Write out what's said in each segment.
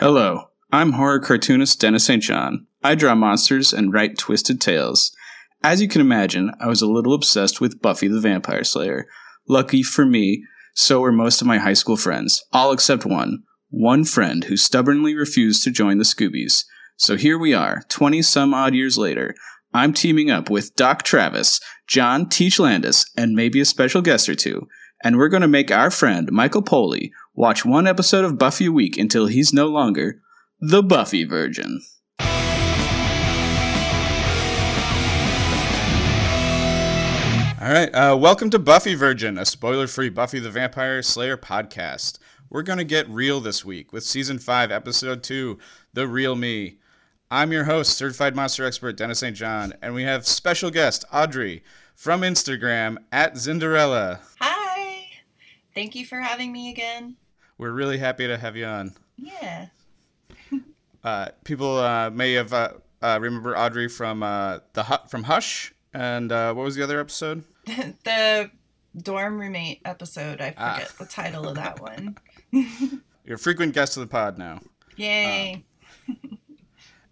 Hello, I'm horror cartoonist Dennis St. John. I draw monsters and write twisted tales. As you can imagine, I was a little obsessed with Buffy the Vampire Slayer. Lucky for me, so were most of my high school friends, all except one. One friend who stubbornly refused to join the Scoobies. So here we are, 20 some odd years later. I'm teaming up with Doc Travis, John Teach Landis, and maybe a special guest or two. And we're going to make our friend, Michael Poley, watch one episode of Buffy a week until he's no longer the Buffy Virgin. All right, uh, welcome to Buffy Virgin, a spoiler-free Buffy the Vampire Slayer podcast. We're gonna get real this week with season five, episode two, "The Real Me." I'm your host, certified monster expert Dennis St. John, and we have special guest Audrey from Instagram at Zinderella. Hi. Thank you for having me again. We're really happy to have you on. Yeah. Uh, people uh, may have uh, uh, remember Audrey from uh, the from Hush, and uh, what was the other episode? the dorm roommate episode. I Ah. forget the title of that one. You're a frequent guest of the pod now. Yay.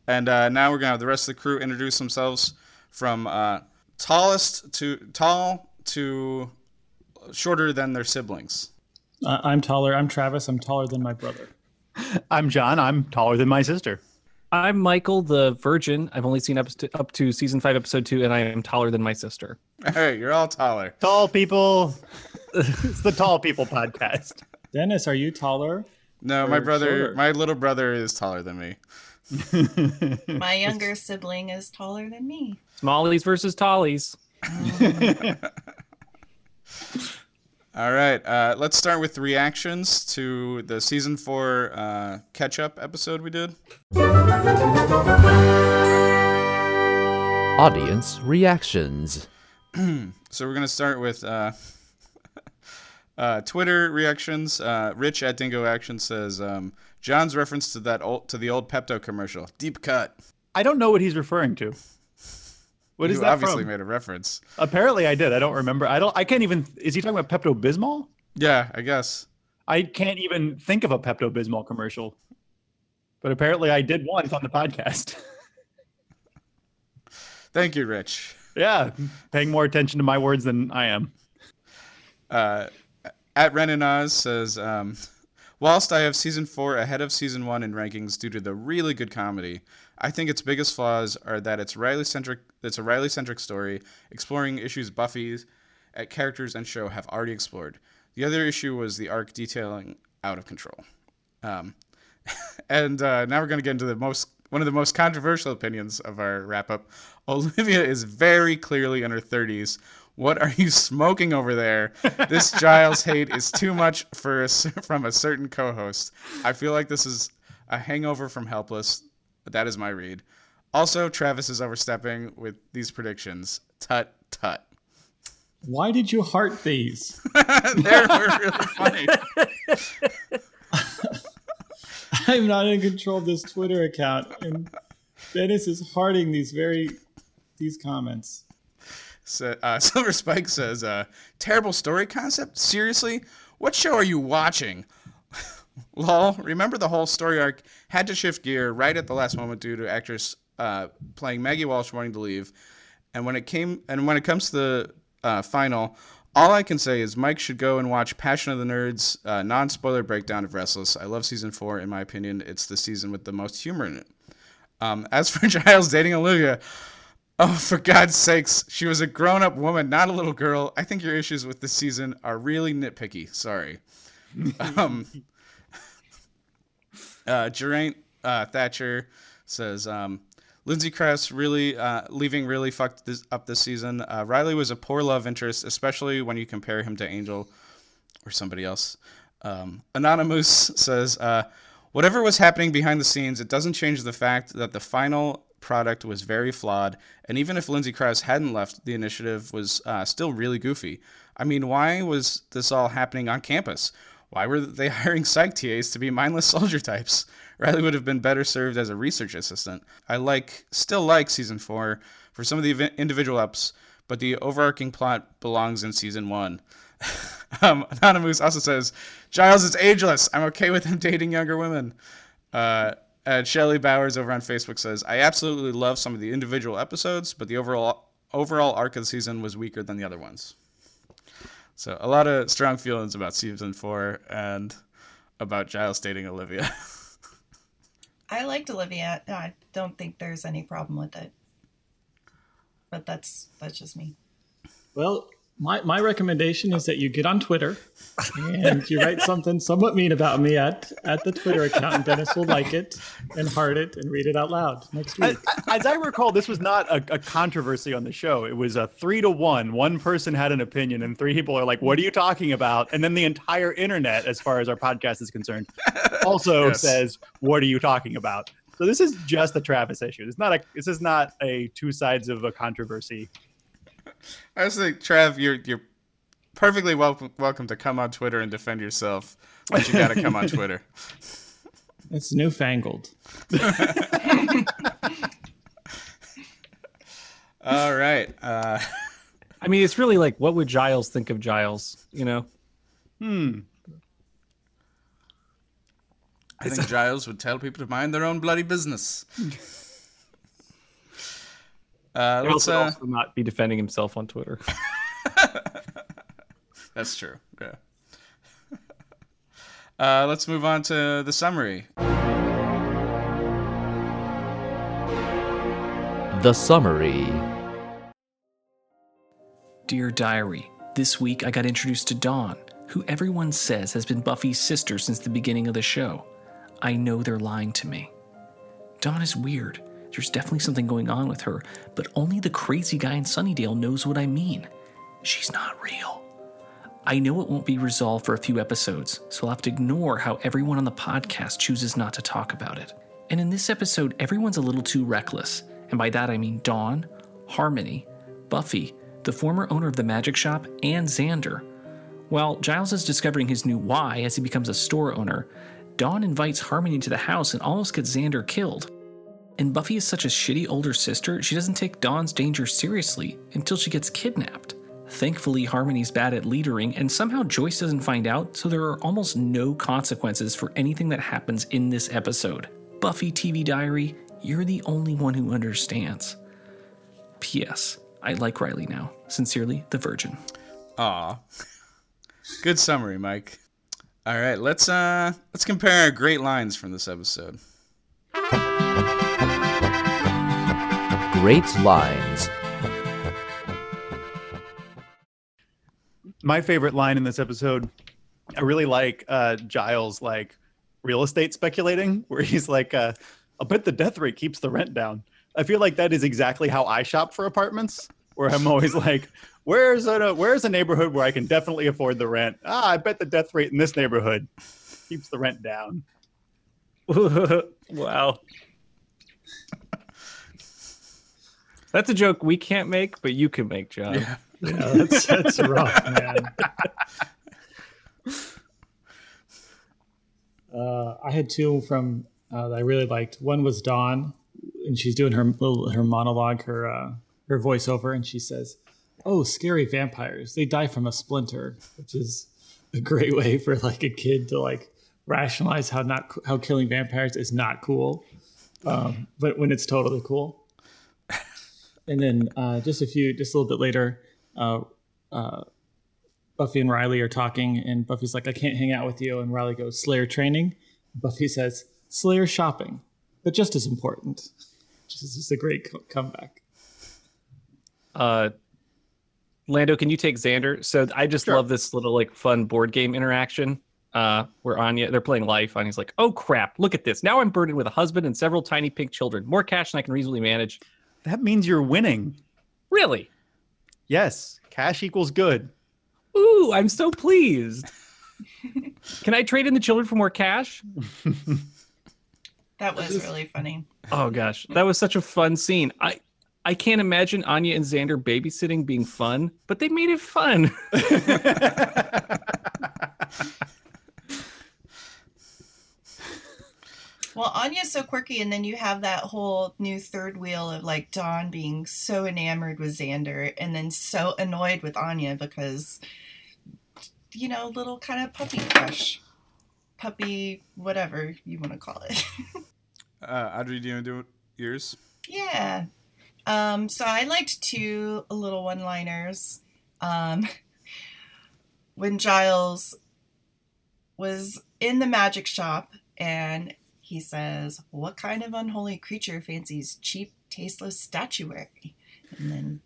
And uh, now we're gonna have the rest of the crew introduce themselves from uh, tallest to tall to shorter than their siblings. Uh, I'm taller. I'm Travis. I'm taller than my brother. I'm John. I'm taller than my sister. I'm Michael, the Virgin. I've only seen up to, up to season five, episode two, and I am taller than my sister. All right, you're all taller. Tall people. it's the Tall People podcast. Dennis, are you taller? No, my brother, shorter. my little brother is taller than me. My younger sibling is taller than me. Smallies versus Tallies. All right, uh, let's start with reactions to the season four uh, catch up episode we did. Audience reactions. So we're gonna start with uh, uh, Twitter reactions. Uh, Rich at Dingo Action says um, John's reference to that old, to the old Pepto commercial, deep cut. I don't know what he's referring to. What is you that obviously from? made a reference. Apparently, I did. I don't remember. I don't. I can't even. Is he talking about Pepto Bismol? Yeah, I guess. I can't even think of a Pepto Bismol commercial. But apparently, I did once on the podcast. Thank you, Rich. yeah, paying more attention to my words than I am. Uh, at Renan Oz says, um, whilst I have season four ahead of season one in rankings due to the really good comedy, I think its biggest flaws are that it's Riley centric. It's a Riley centric story exploring issues Buffy's at characters and show have already explored. The other issue was the arc detailing out of control. Um, and uh, now we're going to get into the most one of the most controversial opinions of our wrap up. Olivia is very clearly in her 30s. What are you smoking over there? This Giles hate is too much for a, from a certain co-host. I feel like this is a hangover from Helpless. But that is my read. Also, Travis is overstepping with these predictions. Tut tut. Why did you heart these? they were really funny. I'm not in control of this Twitter account, and Dennis is hearting these very these comments. So, uh, Silver Spike says, uh, "Terrible story concept. Seriously, what show are you watching?" Lol. Remember the whole story arc had to shift gear right at the last moment due to actress uh, playing Maggie Walsh wanting to leave, and when it came and when it comes to the uh, final, all I can say is Mike should go and watch Passion of the Nerds uh, non-spoiler breakdown of Restless. I love season four. In my opinion, it's the season with the most humor in it. Um, as for Giles dating Olivia, Oh, for God's sakes, she was a grown up woman, not a little girl. I think your issues with this season are really nitpicky. Sorry. um, uh, Geraint uh, Thatcher says um, Lindsay Crouse really uh, leaving really fucked this, up this season. Uh, Riley was a poor love interest, especially when you compare him to Angel or somebody else. Um, Anonymous says, uh, whatever was happening behind the scenes, it doesn't change the fact that the final product was very flawed. And even if Lindsay Crouse hadn't left, the initiative was uh, still really goofy. I mean, why was this all happening on campus? Why were they hiring psych TAs to be mindless soldier types? Riley would have been better served as a research assistant. I like, still like season four for some of the individual ups, but the overarching plot belongs in season one. um, Anonymous also says Giles is ageless. I'm okay with him dating younger women. Uh, and Shelly Bowers over on Facebook says, "I absolutely love some of the individual episodes, but the overall overall arc of the season was weaker than the other ones." So a lot of strong feelings about season four and about Giles dating Olivia. I liked Olivia. I don't think there's any problem with it. But that's that's just me. Well, my, my recommendation is that you get on Twitter and you write something somewhat mean about me at, at the Twitter account, and Dennis will like it and heart it and read it out loud next week. As, as I recall, this was not a, a controversy on the show. It was a three to one. One person had an opinion, and three people are like, "What are you talking about?" And then the entire internet, as far as our podcast is concerned, also Yes. says, "What are you talking about?" So this is just a Travis issue. It's not a. This is not a two sides of a controversy. I was like, Trav, you're you're perfectly welcome welcome to come on Twitter and defend yourself, but you got to come on Twitter. It's newfangled. All right. Uh, I mean, it's really like, what would Giles think of Giles? You know, Hmm. I think Giles would tell people to mind their own bloody business. Uh, Giles let's, uh, also not be defending himself on Twitter. that's true. Yeah. Uh, let's move on to the summary. The summary. Dear Diary, this week I got introduced to Dawn, who everyone says has been Buffy's sister since the beginning of the show. I know they're lying to me. Dawn is weird. There's definitely something going on with her, but only the crazy guy in Sunnydale knows what I mean. She's not real. I know it won't be resolved for a few episodes, so I'll have to ignore how everyone on the podcast chooses not to talk about it. And in this episode, everyone's a little too reckless, and by that I mean Dawn, Harmony, Buffy, the former owner of the magic shop, and Xander. While Giles is discovering his new why as he becomes a store owner, Dawn invites Harmony to the house and almost gets Xander killed. And Buffy is such a shitty older sister, she doesn't take Dawn's danger seriously until she gets kidnapped. Thankfully, Harmony's bad at leadering, and somehow Joyce doesn't find out, so there are almost no consequences for anything that happens in this episode. Buffy TV Diary, you're the only one who understands. P.S. I like Riley now. Sincerely, the Virgin. Aw. Good summary, Mike. All right, let's uh let's compare our great lines from this episode. Great lines. my favorite line in this episode i really like uh giles like real estate speculating where he's like uh i'll bet the death rate keeps the rent down i feel like that is exactly how i shop for apartments where i'm always like where's a where's a neighborhood where i can definitely afford the rent ah i bet the death rate in this neighborhood keeps the rent down wow. That's a joke we can't make, but you can make, John. Yeah. Yeah, that's, that's rough, man. Uh, I had two from uh, that I really liked. One was Dawn, and she's doing her little her monologue, her uh, her voiceover, and she says, "Oh, scary vampires! They die from a splinter," which is a great way for like a kid to like rationalize how not how killing vampires is not cool, um, but when it's totally cool. And then uh, just a few, just a little bit later, uh, uh, Buffy and Riley are talking, and Buffy's like, "I can't hang out with you," and Riley goes, "Slayer training." Buffy says, "Slayer shopping," but just as important. Which is just a great co- comeback. Uh, Lando, can you take Xander? So I just love this little like fun board game interaction. Uh, where Anya, they're playing life. Anya's like, "Oh crap! Look at this! Now I'm burdened with a husband and several tiny pink children. More cash than I can reasonably manage." That means you're winning Really? yes cash equals good Ooh, I'm so pleased. can I trade in the children for more cash? That was really funny. Oh gosh, that was such a fun scene. I I can't imagine Anya and Xander babysitting being fun, but they made it fun. Well, Anya's so quirky, and then you have that whole new third wheel of like Dawn being so enamored with Xander, and then so annoyed with Anya because, you know, little kind of puppy crush. puppy, whatever you want to call it. Uh, Audrey, do you want to do yours? yeah. Um, so I liked two little one liners. Um, when Giles was in the magic shop and he says, What kind of unholy creature fancies cheap, tasteless statuary? And then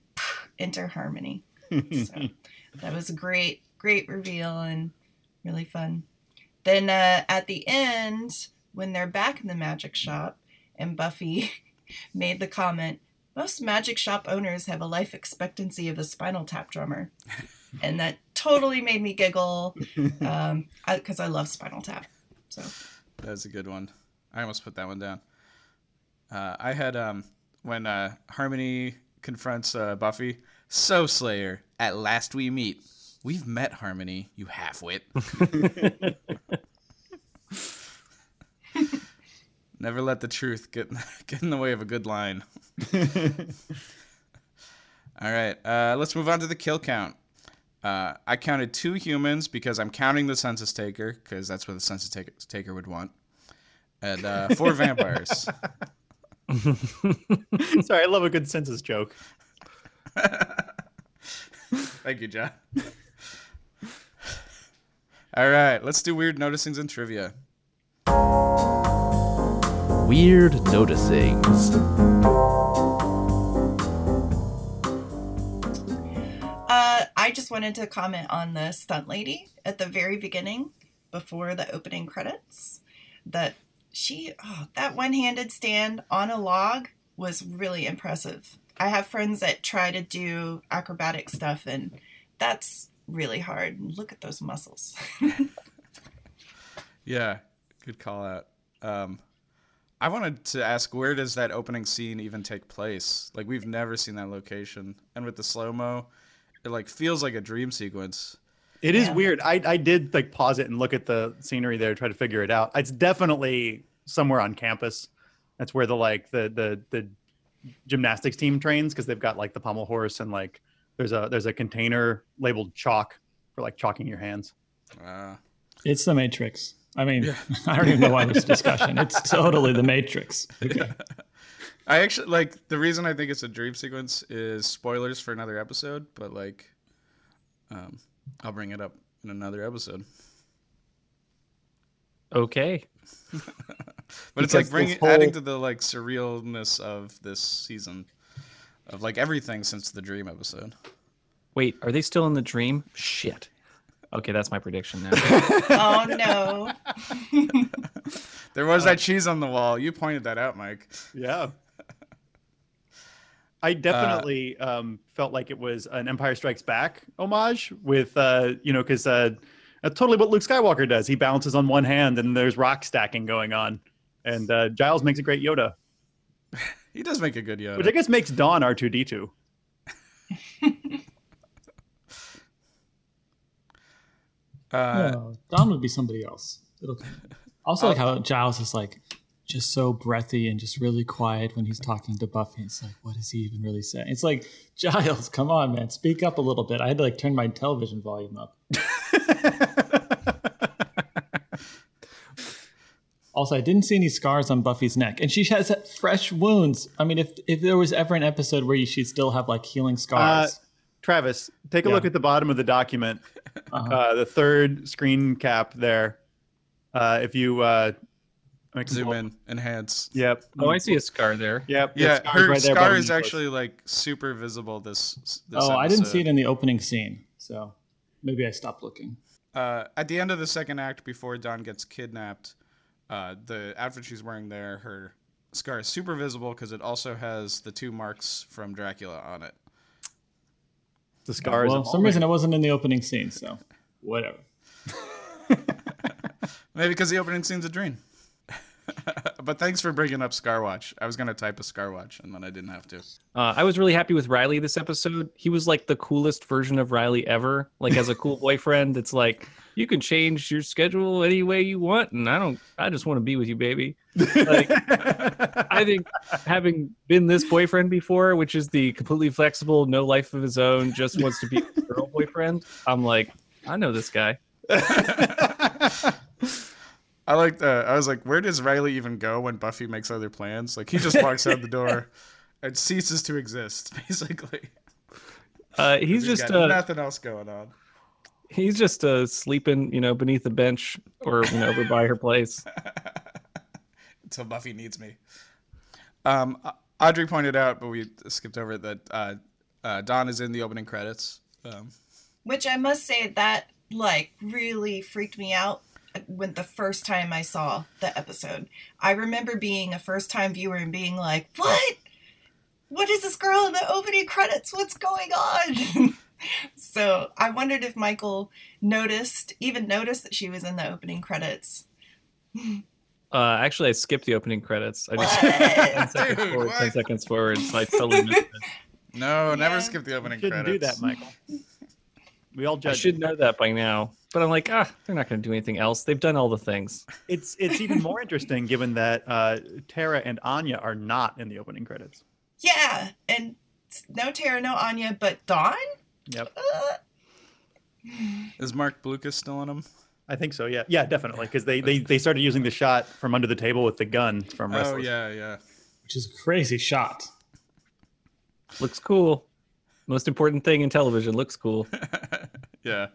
enter Harmony. So that was a great, great reveal and really fun. Then uh, at the end, when they're back in the magic shop, and Buffy made the comment, most magic shop owners have a life expectancy of a spinal tap drummer. and that totally made me giggle um, because I, love Spinal Tap. So that was a good one. I almost put that one down. Uh, I had um, when uh, Harmony confronts uh, Buffy. So Slayer, at last we meet. We've met Harmony, you halfwit. Never let the truth get get in the way of a good line. All right, uh, let's move on to the kill count. Uh, I counted two humans because I'm counting the census taker because that's what the census taker, taker would want, and uh, four vampires. Sorry, I love a good census joke. Thank you, John. All right, let's do weird noticings and trivia. Weird noticings. uh, I just wanted to comment on the stunt lady at the very beginning before the opening credits. That she, oh, that one handed stand on a log was really impressive. I have friends that try to do acrobatic stuff, and that's really hard. Look at those muscles. Yeah, good call out. Um, I wanted to ask, where does that opening scene even take place? Like, we've never seen that location, and with the slow mo, it like feels like a dream sequence. It is Yeah. weird. I, I did like pause it and look at the scenery there, try to figure it out. It's definitely somewhere on campus. That's where the like the the the gymnastics team trains because they've got like the pommel horse and like there's a there's a container labeled chalk for like chalking your hands. Uh, It's the Matrix. I mean, I don't even know why this discussion. It's totally the Matrix. Okay. I actually like the reason I think it's a dream sequence is spoilers for another episode, but like, um, I'll bring it up in another episode. Okay. But it's like bringing whole- adding to the like surrealness of this season, of like everything since the dream episode. Wait, are they still in the dream? Shit. Okay, that's my prediction now. oh no. There was that uh, cheese on the wall. You pointed that out, Mike. Yeah. I definitely um, felt like it was an Empire Strikes Back homage with, uh, you know, because uh, that's totally what Luke Skywalker does. He balances on one hand and there's rock stacking going on. And uh, Giles makes a great Yoda, He does make a good Yoda. which I guess makes Dawn R2D2. uh, no, Dawn would be somebody else. It'll come. Also, like how Giles is like just so breathy and just really quiet when he's talking to Buffy. It's like, what is he even really saying? It's like, Giles, come on, man, speak up a little bit. I had to like turn my television volume up. Also, I didn't see any scars on Buffy's neck, and she has fresh wounds. I mean, if if there was ever an episode where you she'd still have like healing Uh, scars, Travis, take a Yeah. look at the bottom of the document, Uh-huh. uh, the third screen cap there. Uh, if you uh, make zoom in, enhance. Yep. oh, I see a scar there. Yep. Yeah, the her right there scar above is the nose. actually like super visible. This. this oh, I didn't see it in the opening scene, so maybe I stopped looking. uh, at the end of the second act, before Dawn gets kidnapped, uh, the outfit she's wearing there, her scar is super visible because it also has the two marks from Dracula on it. the scar is well, for some reason, it wasn't in the opening scene, so whatever. Maybe because the opening scene's a dream. but thanks for bringing up Scarwatch. I was gonna type a Scarwatch and then I didn't have to. Uh, I was really happy with Riley this episode. He was like the coolest version of Riley ever. Like as a cool boyfriend, it's like you can change your schedule any way you want, and I don't. I just want to be with you, baby. Like I think having been this boyfriend before, which is the completely flexible, no life of his own, just wants to be a girl boyfriend. I'm like, I know this guy. I like. Uh, I was like, where does Riley even go when Buffy makes other plans? Like he just walks out the door and ceases to exist, basically. Uh, he's just got uh, nothing else going on. he's just uh, sleeping, you know, beneath the bench or you know over by her place. Until Buffy needs me. Um, Audrey pointed out, but we skipped over it, that uh, uh, Dawn is in the opening credits. Um, Which I must say that like really freaked me out when the first time I saw the episode. I remember being a first time viewer and being like, "What? What is this girl in the opening credits? What's going on?" so, I wondered if Michael noticed even noticed that she was in the opening credits. Uh, actually, I skipped the opening credits. I just 10 seconds Dude, forward, 10 seconds forward, so I totally missed it. no, never Yeah. skip the opening Shouldn't credits. do that, Michael. We all I should know that by now, but I'm like, ah, they're not going to do anything else. They've done all the things. It's it's even more interesting given that uh, Tara and Anya are not in the opening credits. Yeah, and no Tara, no Anya, but Dawn. Yep, Uh, Is Marc Blucas still in them? I think so. Yeah, yeah, definitely. Because they, they they started using the shot from under the table with the gun from Oh yeah, yeah. which is a crazy shot. Looks cool. Most important thing in television looks cool. yeah.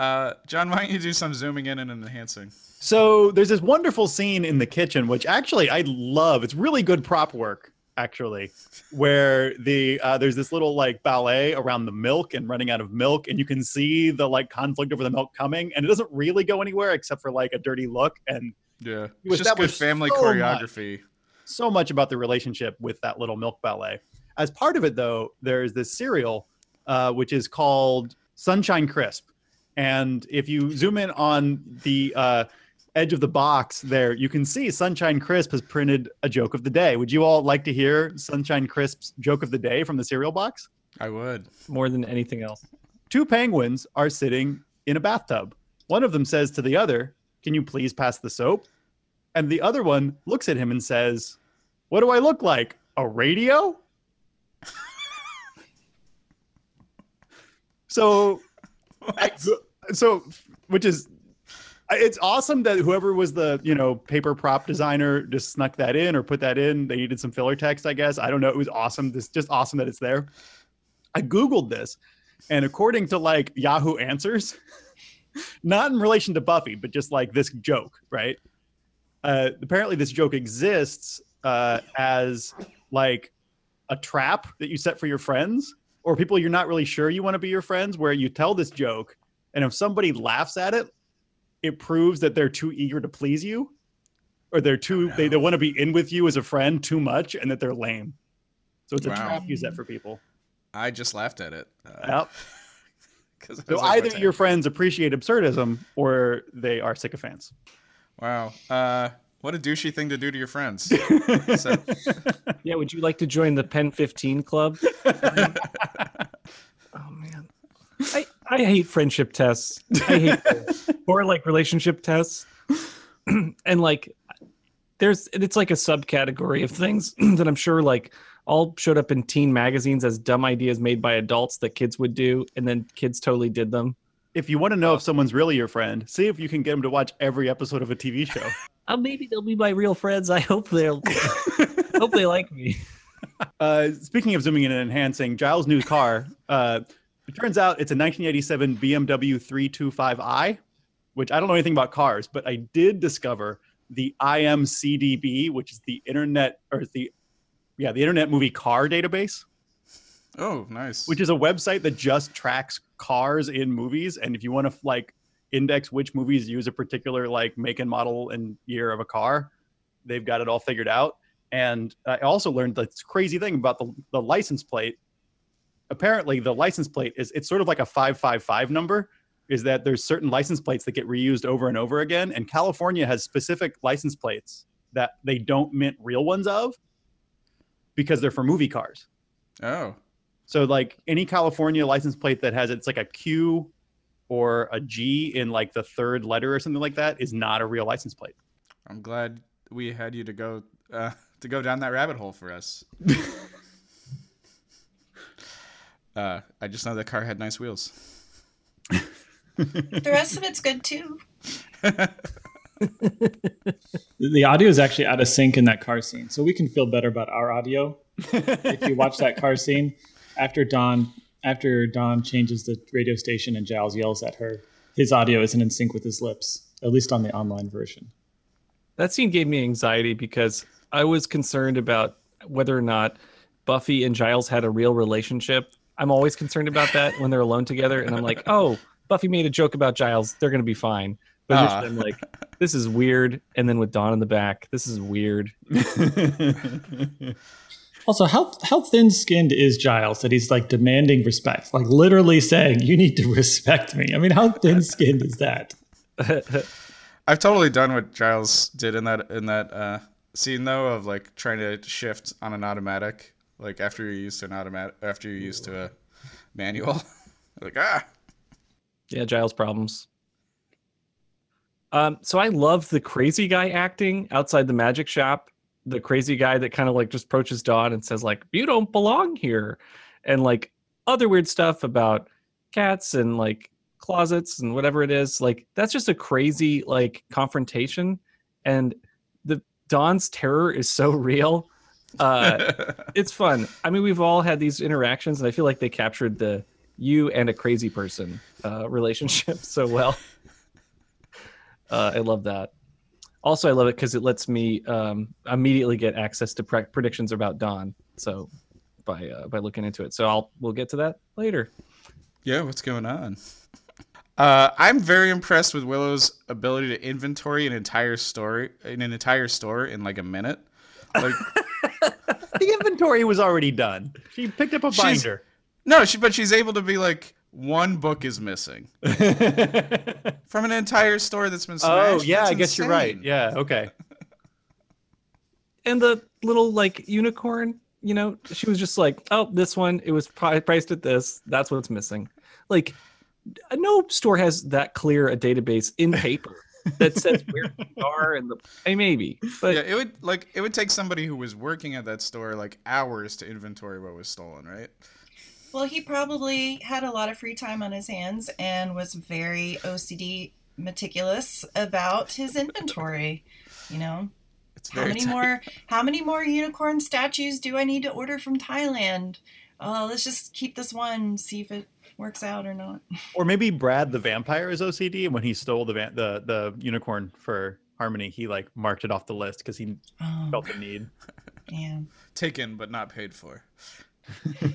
Uh, John, why don't you do some zooming in and enhancing? So there's this wonderful scene in the kitchen, which actually I love. It's really good prop work, actually, where the uh, there's this little like ballet around the milk and running out of milk, and you can see the like conflict over the milk coming, and it doesn't really go anywhere except for like a dirty look and Yeah, it's just good family so much. choreography. so much about the relationship with that little milk ballet. As part of it, though, there's this cereal uh, which is called Sunshine Crisp, and if you zoom in on the uh, edge of the box there, you can see Sunshine Crisp has printed a joke of the day. Would you all like to hear Sunshine Crisp's joke of the day from the cereal box? I would. More than anything else. Two penguins are sitting in a bathtub. One of them says to the other, Can you please pass the soap? And the other one looks at him and says, What do I look like? A radio? so, I- so, which is, it's awesome that whoever was the, you know, paper prop designer just snuck that in or put that in. They needed some filler text, I guess. I don't know. It was awesome. This just awesome that it's there. I Googled this and according to like Yahoo Answers, not in relation to Buffy, but just like this joke, right? Uh, apparently, this joke exists uh, as like a trap that you set for your friends or people you're not really sure you want to be your friends, where you tell this joke, and if somebody laughs at it, it proves that they're too eager to please you, or they're too they, they want to be in with you as a friend too much, and that they're lame. So it's a trap you set for people. I just laughed at it. Uh, Yep. 'cause I So like, either your friends appreciate absurdism or they are sycophants. Wow. Uh, what a douchey thing to do to your friends. So- Yeah, would you like to join the Pen 15 club? oh man. I, I hate friendship tests. I hate or like relationship tests. and like there's it's like a subcategory of things that I'm sure like all showed up in teen magazines as dumb ideas made by adults that kids would do and then kids totally did them. If you want to know if someone's really your friend, see if you can get them to watch every episode of a TV show. Oh, maybe they'll be my real friends. I hope they'll hope they like me. Uh, speaking of zooming in and enhancing, Giles' new car, uh, it turns out it's a 1987 BMW 325i, which I don't know anything about cars, but I did discover the IMCDB, which is the internet or the yeah the internet movie car database. oh, nice. which is a website that just tracks cars in movies and if you want to like index which movies use a particular like make and model and year of a car they've got it all figured out and i also learned this crazy thing about the, the license plate apparently the license plate is it's sort of like a 555 number is that there's certain license plates that get reused over and over again and california has specific license plates that they don't mint real ones of because they're for movie cars oh, so like any California license plate that has it's like a Q or a G in like the third letter or something like that is not a real license plate. I'm glad we had you to go uh, to go down that rabbit hole for us. uh, I just know that car had nice wheels. The rest of it's good too. the audio is actually out of sync in that car scene, so we can feel better about our audio if you watch that car scene after Dawn, after Dawn changes the radio station and Giles yells at her. His audio isn't in sync with his lips, at least on the online version. That scene gave me anxiety because I was concerned about whether or not Buffy and Giles had a real relationship. I'm always concerned about that when they're alone together, and I'm like, oh, Buffy made a joke about Giles. They're gonna be fine. But Ah. initially I'm like, this is weird. And then with Dawn in the back, this is weird. Also, how how thin skinned is Giles that he's like demanding respect, like literally saying, "You need to respect me." I mean, how thin skinned is that? I've totally done what Giles did in that in that uh, scene though of like trying to shift on an automatic, like after you're used to an automatic, after you're used to a manual, like ah. Yeah, Giles problems. Um, so I love the crazy guy acting outside the magic shop. The crazy guy that kind of like just approaches Dawn and says like, "You don't belong here," and like other weird stuff about cats and like closets and whatever it is. Like that's just a crazy like confrontation, and the Dawn's terror is so real. Uh, it's fun. I mean, we've all had these interactions, and I feel like they captured the you and a crazy person uh, relationship so well. Uh, I love that. Also, I love it because it lets me um, immediately get access to pre- predictions about Dawn. So by uh, by looking into it, so I'll we'll get to that later. Yeah, what's going on? Uh, I'm very impressed with Willow's ability to inventory an entire story in an entire store in like a minute. Like the inventory was already done. She picked up a She's- binder. no, she but she's able to be like one book is missing from an entire store that's been searched. oh yeah, That's I guess you're right. Yeah, okay. And the little like unicorn, you know, she was just like, "Oh, this one, it was pri- priced at this. That's what's missing." Like, no store has that clear a database in paper that says where things are and the. Hey, maybe, but yeah, it would like it would take somebody who was working at that store like hours to inventory what was stolen, right? Well, he probably had a lot of free time on his hands and was very OCD meticulous about his inventory. You know, It's how many tight. more how many more unicorn statues do I need to order from Thailand? Oh, let's just keep this one, see if it works out or not. Or maybe Brad the vampire is OCD, and when he stole the van- the the unicorn for Harmony, he like marked it off the list because he Oh, felt the need. yeah. taken but not paid for.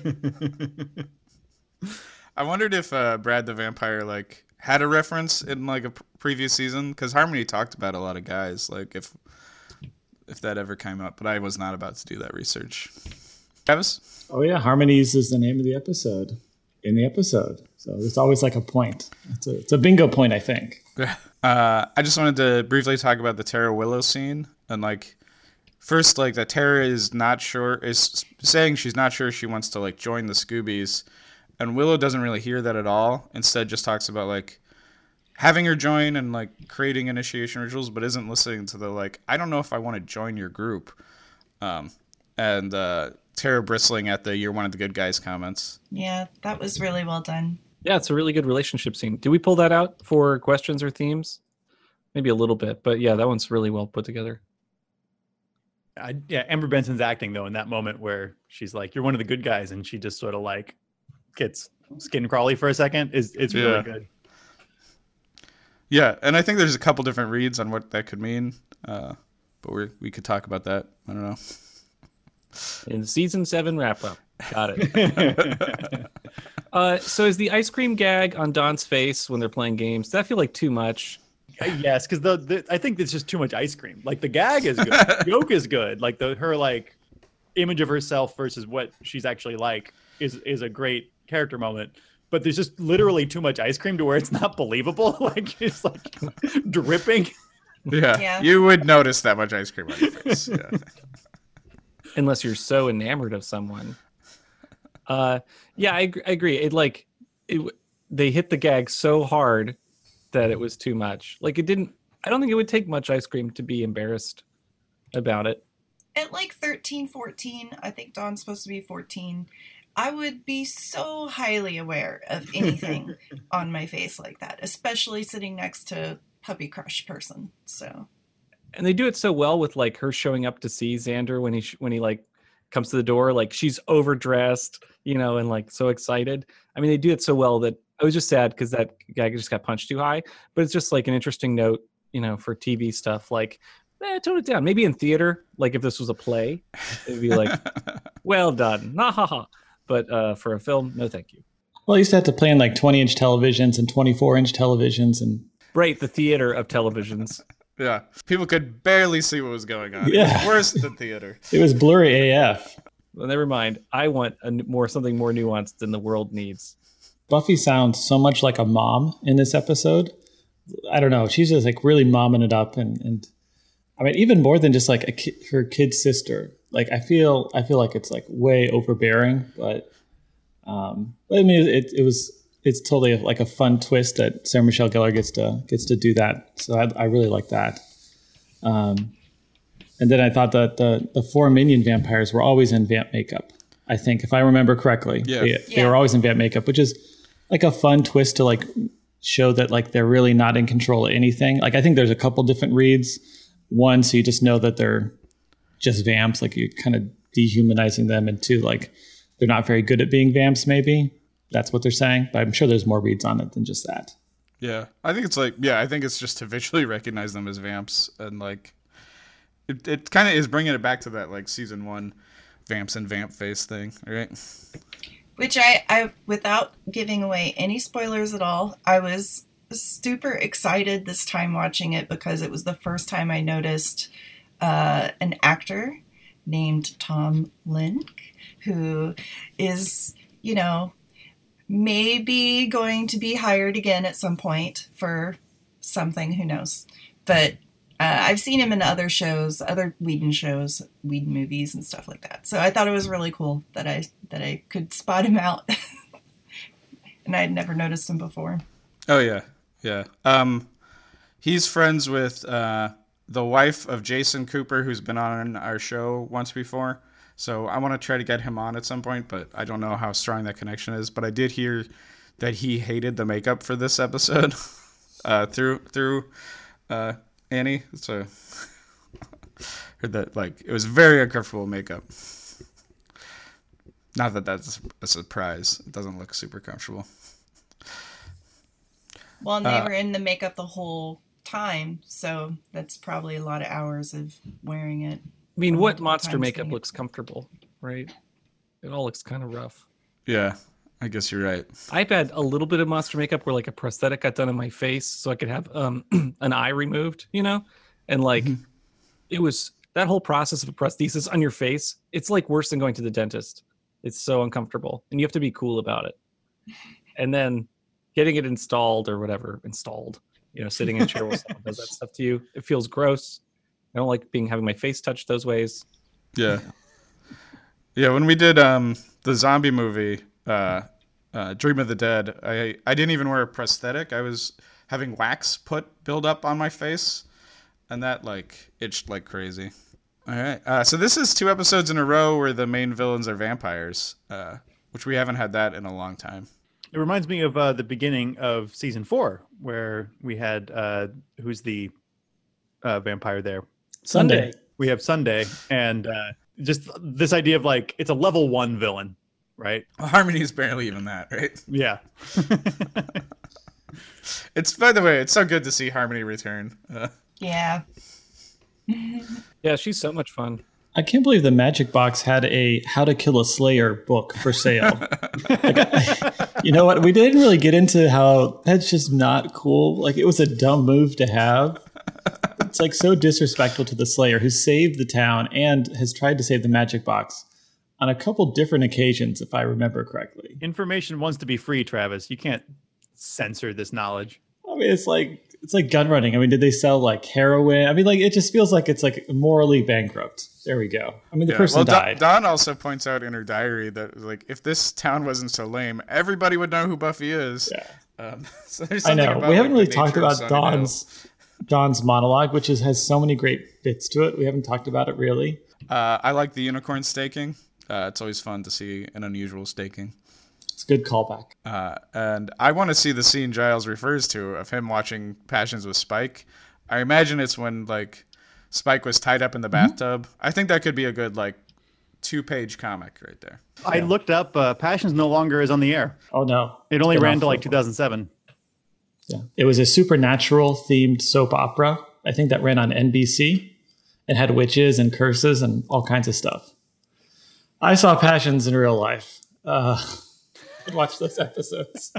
I wondered if uh, Brad the Vampire like had a reference in like a p- previous season because Harmony talked about a lot of guys. Like if if that ever came up, but I was not about to do that research. Travis, Oh yeah, harmonies is the name of the episode in the episode, so it's always like a point. It's a, it's a bingo point, I think. uh, I just wanted to briefly talk about the Tara Willow scene and like first like that Tara is not sure is saying she's not sure she wants to like join the Scoobies, and Willow doesn't really hear that at all. Instead, just talks about like having her join and like creating initiation rituals, but isn't listening to the like I don't know if I want to join your group. Um, and uh, Tara bristling at the "You're one of the good guys" comments. Yeah, that was really well done. yeah, it's a really good relationship scene. Do we pull that out for questions or themes? Maybe a little bit, but yeah, that one's really well put together. I, yeah, Amber Benson's acting though in that moment where she's like, "You're one of the good guys," and she just sort of like gets skin crawly for a second. Is it's Yeah. really good. Yeah, and I think there's a couple different reads on what that could mean, uh, but we we could talk about that. I don't know. In season seven wrap up. Got it. uh, so is the ice cream gag on Dawn's face when they're playing games? Does that feel like too much? Uh, yes, because the, the I think it's just too much ice cream. Like the gag is good, the joke is good. Like the her like image of herself versus what she's actually like is is a great character moment. But there's just literally too much ice cream to where it's not believable. like it's like dripping. Yeah, Yeah. you would notice that much ice cream on your face. Yeah. Unless you're so enamored of someone. Uh, yeah, I, I agree. It like it, they hit the gag so hard that it was too much. Like it didn't. I don't think it would take much ice cream to be embarrassed about it. At like 13, 14, I think Dawn's supposed to be 14. I would be so highly aware of anything on my face like that, especially sitting next to puppy crush person. So and they do it so well with like her showing up to see Xander when he sh- when he like comes to the door like she's overdressed you know and like so excited. I mean they do it so well that i was just sad because that guy just got punched too high but it's just like an interesting note you know for tv stuff like eh, tone it down. Maybe in theater like if this was a play it'd be like well done. Nah, ha, ha. but uh, for a film no thank you. Well, I used to have to play in like 20 inch televisions and 24 inch televisions, and right the theater of televisions Yeah, people could barely see what was going on. Yeah. It was worse than theater. it was blurry AF. well never mind i want a more something more nuanced than the world needs Buffy sounds so much like a mom in this episode. I don't know. She's just like really momming it up, and and I mean even more than just like a ki- her kid sister. Like I feel I feel like it's like way overbearing, but um, but I mean it it was it's totally like a fun twist that Sarah Michelle Gellar gets to gets to do that. So I, I really like that. Um, and then I thought that the the four minion vampires were always in vamp makeup. I think if I remember correctly, Yeah. they, they Yeah. were always in vamp makeup, which is like a fun twist to like show that like they're really not in control of anything. Like I think there's a couple different reads. One, so you just know that they're just vamps, like you're kind of dehumanizing them, and two, like they're not very good at being vamps. Maybe that's what they're saying, but I'm sure there's more reads on it than just that. Yeah, I think it's like yeah, I think it's just to visually recognize them as vamps and like it. It kind of is bringing it back to that like season one vamps and vamp face thing, right? which I, I without giving away any spoilers at all i was super excited this time watching it because it was the first time i noticed uh, an actor named Tom Lenk who is you know maybe going to be hired again at some point for something who knows but uh, I've seen him in other shows, other Whedon shows, Whedon movies, and stuff like that. So I thought it was really cool that I that I could spot him out, and I had never noticed him before. Oh yeah, yeah. Um, he's friends with uh the wife of Jason Cooper, who's been on our show once before. So I want to try to get him on at some point, but I don't know how strong that connection is. But I did hear that he hated the makeup for this episode uh, through through uh, Annie. So heard that like it was very uncomfortable makeup. Not that that's a surprise. It doesn't look super comfortable. Well, and they Uh, were in the makeup the whole time, so that's probably a lot of hours of wearing it. I mean what monster makeup doing looks comfortable right it all looks kind of rough Yeah, I guess you're right. I've had a little bit of monster makeup where like a prosthetic got done on my face so I could have um an eye removed, you know? And like it was that whole process of a prosthesis on your face, it's like worse than going to the dentist. It's so uncomfortable. And you have to be cool about it. And then getting it installed or whatever, installed, you know, sitting in a chair while someone does that stuff to you. It feels gross. I don't like being having my face touched those ways. Yeah. Yeah, when we did um the zombie movie, uh, uh Dream of the Dead, I I didn't even wear a prosthetic. I was having wax put build up on my face and that like itched like crazy. All right. Uh, so this is two episodes in a row where the main villains are vampires, uh, which we haven't had that in a long time. It reminds me of uh, the beginning of season four, where we had uh, who's the uh, vampire there? Sunday. We have Sunday, and uh, just this idea of like it's a level one villain, right? Harmony is barely even that, right? Yeah. It's by the way, it's so good to see Harmony return. Uh, Yeah, Yeah, she's so much fun. I can't believe the Magic Box had a How to Kill a Slayer book for sale. Like, I- you know what? We didn't really get into how that's just not cool. Like, it was a dumb move to have. It's like so disrespectful to the Slayer who saved the town and has tried to save the Magic Box on a couple different occasions, if I remember correctly. Information wants to be free, Travis. You can't censor this knowledge. I mean, it's like it's like gun running. I mean, did they sell like heroin? I mean, like it just feels like it's like morally bankrupt. There we go. I mean, the Yeah. person well, Don- died. Dawn also points out in her diary that like if this town wasn't so lame, everybody would know who Buffy is. Yeah. Um, so I know. about, we haven't like, really talked nature of about Sunnydale. Dawn's Dawn's monologue, which is, has so many great bits to it. We haven't talked about it really. Uh, I like the unicorn staking. Uh, it's always fun to see an unusual staking. It's a good callback. Uh, and I want to see the scene Giles refers to of him watching Passions with Spike. I imagine it's when like Spike was tied up in the bathtub. I think that could be a good like two page comic right there. I looked up. Uh, Passions no longer is on the air. Oh no, It only Been ran off to like for- 2007. Yeah. It was a supernatural themed soap opera. I think that ran on NBC. It had witches and curses and all kinds of stuff. I saw Passions in real life. Uh, I watched those episodes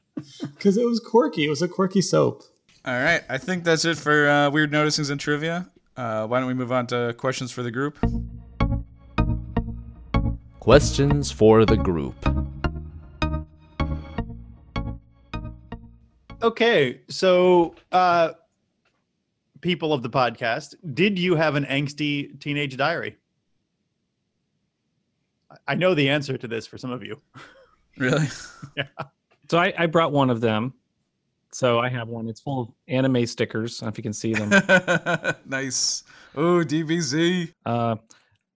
because it was quirky. It was a quirky soap. All right, I think that's it for uh, weird noticings and trivia. Uh, why don't we move on to questions for the group? Questions for the group. Okay, so uh, people of the podcast, did you have an angsty teenage diary? I- I know the answer to this for some of you. Really? yeah. So I, I brought one of them. So I have one. It's full of anime stickers. I don't know if you can see them. nice. Oh, DBZ. Uh,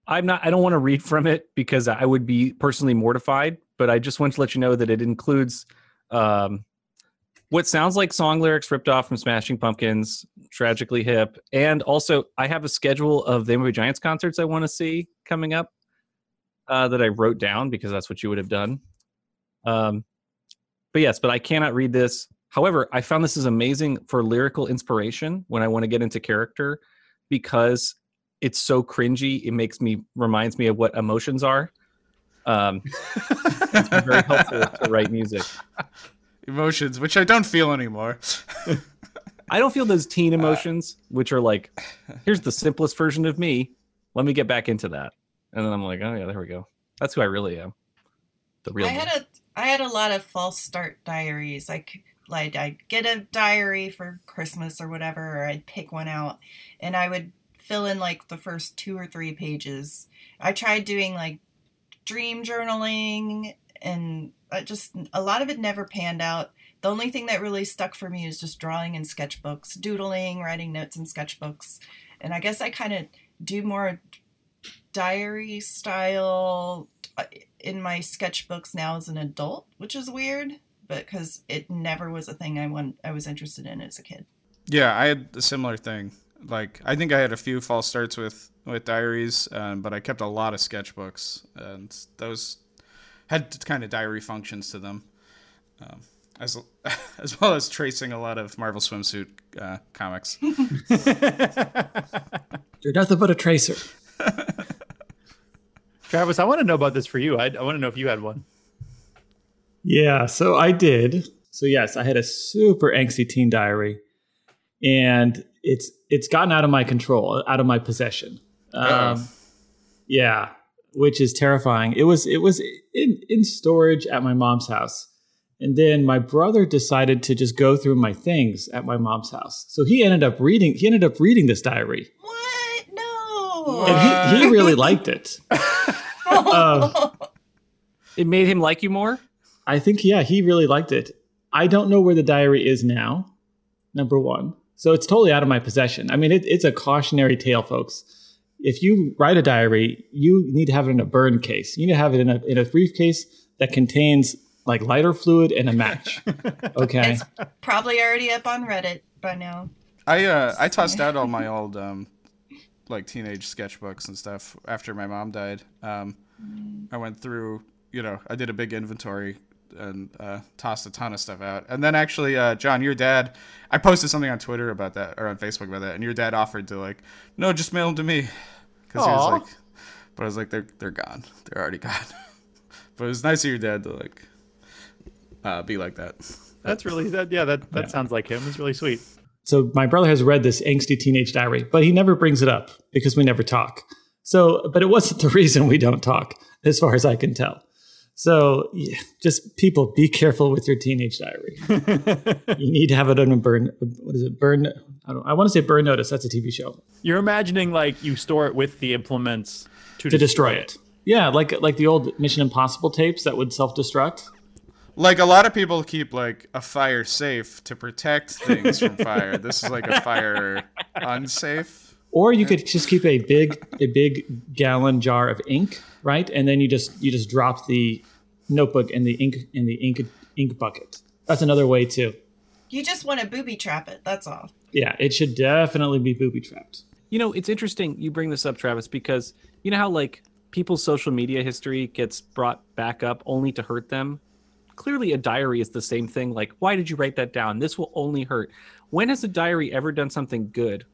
I'm not. I don't want to read from it because I would be personally mortified. But I just want to let you know that it includes um, what sounds like song lyrics ripped off from Smashing Pumpkins, "Tragically Hip," and also I have a schedule of the NBA Giants concerts I want to see coming up uh, that I wrote down because that's what you would have done. Um, but yes, but I cannot read this. However, I found this is amazing for lyrical inspiration when I want to get into character because it's so cringy. It makes me reminds me of what emotions are. Um, it's very helpful to write music. Emotions, which I don't feel anymore. I don't feel those teen uh, emotions, which are like, here's the simplest version of me. Let me get back into that, and then I'm like, oh yeah, there we go. That's who I really am. The real. I me. had a I had a lot of false start diaries. Like like I'd get a diary for Christmas or whatever, or I'd pick one out and I would fill in like the first two or three pages. I tried doing like dream journaling and I just a lot of it never panned out. The only thing that really stuck for me is just drawing in sketchbooks, doodling, writing notes in sketchbooks. And I guess I kind of do more diary style uh, in my sketchbooks now as an adult, which is weird, but because it never was a thing I want I was interested in as a kid. Yeah, I had a similar thing. Like, I think I had a few false starts with with diaries, um, but I kept a lot of sketchbooks, and those had kind of diary functions to them, um, as as well as tracing a lot of Marvel swimsuit uh, comics. You're nothing but a tracer. Travis, I want to know about this for you. I, I want to know if you had one. Yeah, so I did. So yes, I had a super angsty teen diary, and it's it's gotten out of my control, out of my possession. Um, yeah, which is terrifying. It was it was in in storage at my mom's house, and then my brother decided to just go through my things at my mom's house. So he ended up reading. He ended up reading this diary, What? No. and he, he really liked it. Uh, It made him like you more. I think yeah, he really liked it. I don't know where the diary is now. Number one, so it's totally out of my possession. I mean, it, it's a cautionary tale, folks. If you write a diary, you need to have it in a burn case. You need to have it in a in a briefcase that contains like lighter fluid and a match. Okay. It's probably already up on Reddit by now. I uh, I tossed out all my old um, like teenage sketchbooks and stuff after my mom died. Um, I went through, you know, I did a big inventory and uh, tossed a ton of stuff out. And then actually, uh, John, your dad, I posted something on Twitter about that or on Facebook about that, and your dad offered to like, no, just mail them to me, because he was like, but I was like, they're they're gone, they're already gone. but it was nice of your dad to like uh, be like that. That's really that. Yeah, that that sounds like him. It's really sweet. so my brother has read this angsty teenage diary, but he never brings it up because we never talk. So, but it wasn't the reason we don't talk, as far as I can tell. So, yeah, just people be careful with your teenage diary. you need to have it on a burn. What is it? Burn. I, don't, I want to say burn notice. That's a TV show You're imagining like you store it with the implements to, to destroy it. Yeah, like like the old Mission Impossible tapes that would self destruct. Like a lot of people keep like a fire safe to protect things from fire. This is like a fire unsafe. Or you could just keep a big a big gallon jar of ink, right? And then you just you just drop the notebook in the ink in the ink ink bucket. That's another way too. You just want to booby trap it. That's all. Yeah, it should definitely be booby trapped. You know, it's interesting you bring this up, Travis, because you know how like people's social media history gets brought back up only to hurt them. Clearly, a diary is the same thing. Like, why did you write that down? This will only hurt. When has a diary ever done something good?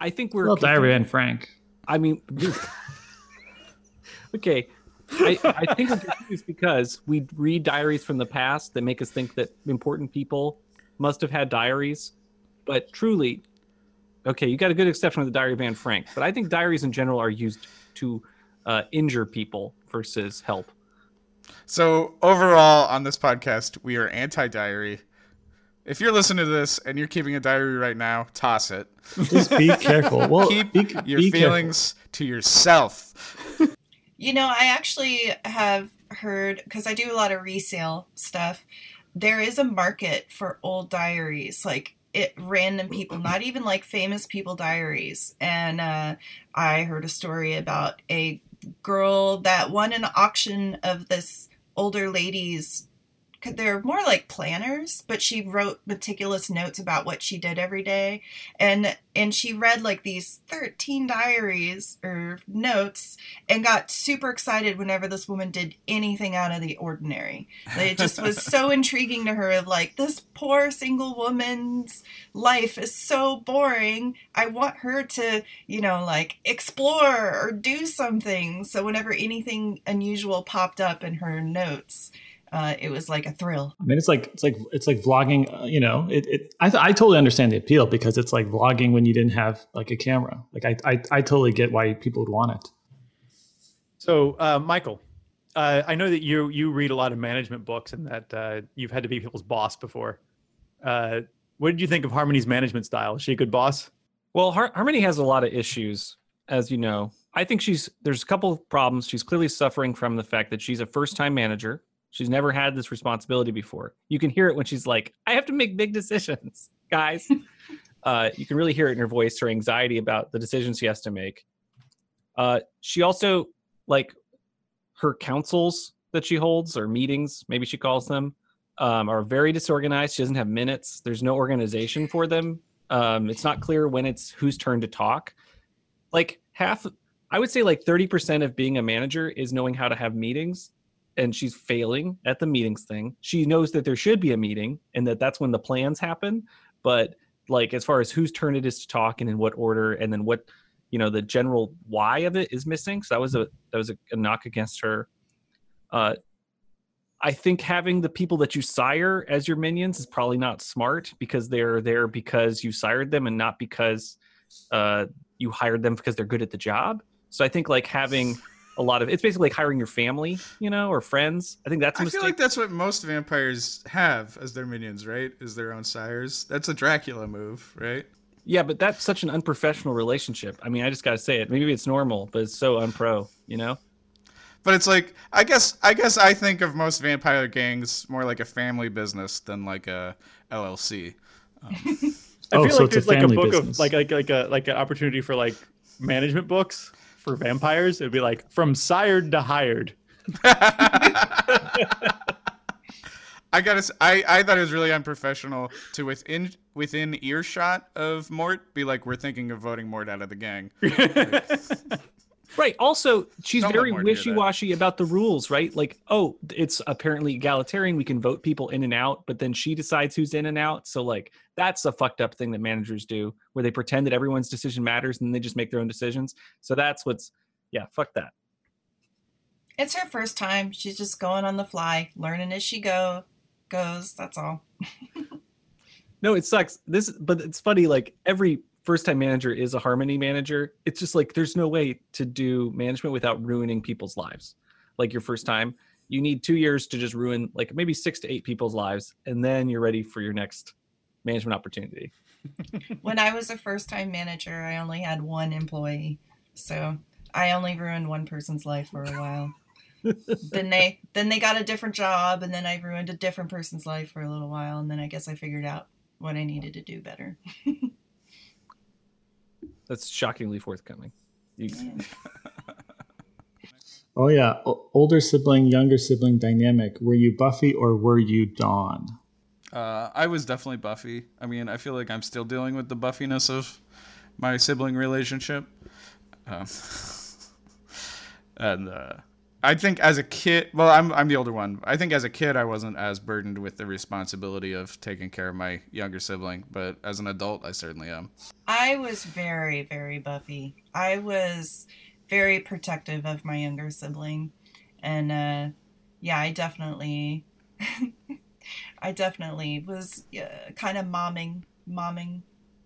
I think we're Well, Diary and Frank. I mean, okay. I, I think we're confused because we read diaries from the past that make us think that important people must have had diaries. But truly, okay, you got a good exception with the Diary of Anne Frank. But I think diaries in general are used to uh, injure people versus help. So overall, on this podcast, we are anti-diary. If you're listening to this and you're keeping a diary right now, toss it. Just be careful. Well, Keep be, your be careful. feelings to yourself. You know, I actually have heard because I do a lot of resale stuff. There is a market for old diaries, like it random people, not even like famous people diaries. And uh, I heard a story about a girl that won an auction of this older lady's. They're more like planners, but she wrote meticulous notes about what she did every day, and and she read like these thirteen diaries or notes, and got super excited whenever this woman did anything out of the ordinary. It just was so intriguing to her of like this poor single woman's life is so boring. I want her to, you know, like explore or do something. So whenever anything unusual popped up in her notes, uh, it was like a thrill. I mean, it's like it's like it's like vlogging. Uh, you know, it. it I, I totally understand the appeal because it's like vlogging when you didn't have like a camera. Like I I, I totally get why people would want it. So, uh, Michael, uh, I know that you you read a lot of management books and that uh, you've had to be people's boss before. Uh, what did you think of Harmony's management style? Is she a good boss? Well, Har- Harmony has a lot of issues, as you know. I think she's there's a couple of problems. She's clearly suffering from the fact that she's a first-time manager. She's never had this responsibility before. You can hear it when she's like, "I have to make big decisions, guys." uh, you can really hear it in her voice, her anxiety about the decisions she has to make. Uh, she also like her councils that she holds or meetings, maybe she calls them, um, are very disorganized. She doesn't have minutes. There's no organization for them. Um, it's not clear when it's whose turn to talk. Like half, I would say like 30% of being a manager is knowing how to have meetings. And she's failing at the meetings thing. She knows that there should be a meeting and that that's when the plans happen. But like as far as whose turn it is to talk and in what order, and then what you know the general why of it is missing. So that was a that was a, a knock against her. Uh, I think having the people that you sire as your minions is probably not smart because they're there because you sired them and not because uh, you hired them because they're good at the job. So I think like having a lot of it's basically like hiring your family, you know, or friends. I think that's a I mistake. feel like that's what most vampires have as their minions, right? Is their own sires. That's a Dracula move, right? yeah, but that's such an unprofessional relationship. I mean, I just got to say it. Maybe it's normal, but it's so unpro, you know? But it's like I guess I guess I think of most vampire gangs more like a family business than like a LLC. Um, I Oh, feel so like it's a there's like a book business. of like like like a like an opportunity for like management books for vampires. It'd be like from sired to hired. I gotta. I I thought it was really unprofessional to within within earshot of Mort be like, we're thinking of voting Mort out of the gang. Right. Also, she's Don't very Martin hear that. wishy-washy about the rules, right? Like, oh, it's apparently egalitarian. We can vote people in and out, but then she decides who's in and out. So, like, that's a fucked up thing that managers do, where they pretend that everyone's decision matters and they just make their own decisions. So that's what's, yeah, fuck that. It's her first time. She's just going on the fly, learning as she go goes. That's all. No, it sucks. This, but it's funny. Like every first-time manager is a harmony manager. It's just like there's no way to do management without ruining people's lives. Like your first time, you need two years to just ruin like maybe six to eight people's lives, and then you're ready for your next management opportunity. when I was a first time manager, I only had one employee. So I only ruined one person's life for a while. then they then they got a different job and then I ruined a different person's life for a little while and then I guess I figured out what I needed to do better. That's shockingly forthcoming. You, Oh yeah, o- older sibling, younger sibling dynamic. Were you Buffy or were you Dawn? Uh, I was definitely Buffy. I mean, I feel like I'm still dealing with the Buffiness of my sibling relationship. Um, and uh, I think as a kid, well, I'm I'm the older one. I think as a kid, I wasn't as burdened with the responsibility of taking care of my younger sibling, but as an adult, I certainly am. I was very, very Buffy. I was very protective of my younger sibling, and uh, yeah, I definitely, I definitely was uh, kind of momming, momming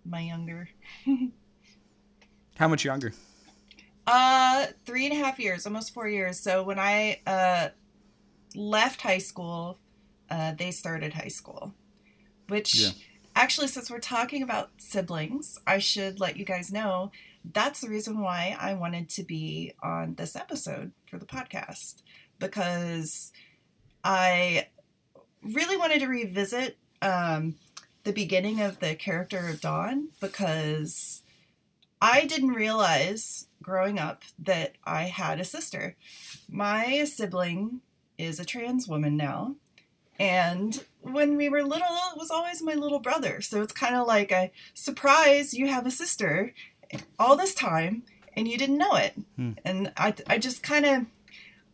my younger. How much younger? Uh, three and a half years, almost four years. So when I uh left high school, uh, they started high school, which Yeah. actually, since we're talking about siblings, I should let you guys know that's the reason why I wanted to be on this episode for the podcast because I really wanted to revisit um, the beginning of the character of Dawn because I didn't realize growing up that I had a sister. My sibling is a trans woman now. And when we were little, it was always my little brother. So it's kind of like a surprise you have a sister all this time and you didn't know it. Hmm. And I, I just kind of,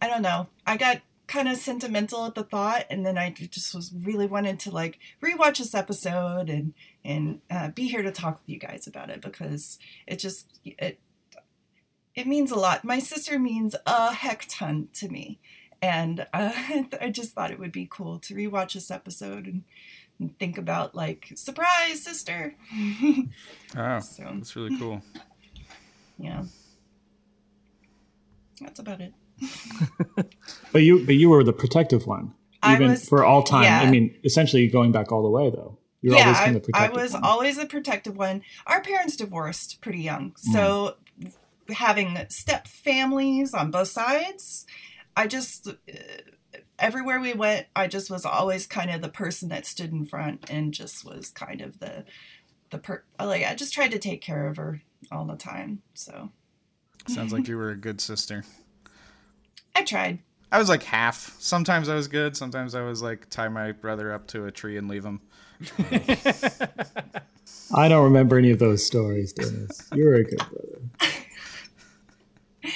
I don't know, I got kind of sentimental at the thought. And then I just was really wanted to like rewatch this episode and, and uh, be here to talk with you guys about it because it just, it, it means a lot. My sister means a heck ton to me. And uh, I just thought it would be cool to rewatch this episode and, and think about like surprise sister. Oh, so that's really cool. yeah, that's about it. But you, but you were the protective one, even was- for all time. yeah. I mean, essentially going back all the way though. You're yeah, always kind I, of I was one. always a protective one. Our parents divorced pretty young, so having step families on both sides, I just uh, everywhere we went, I just was always kind of the person that stood in front and just was kind of the the per like I just tried to take care of her all the time. So Sounds like you were a good sister. I tried. I was like half. Sometimes I was good. Sometimes I was like tie my brother up to a tree and leave him. I don't remember any of those stories, Dennis. You're a good brother.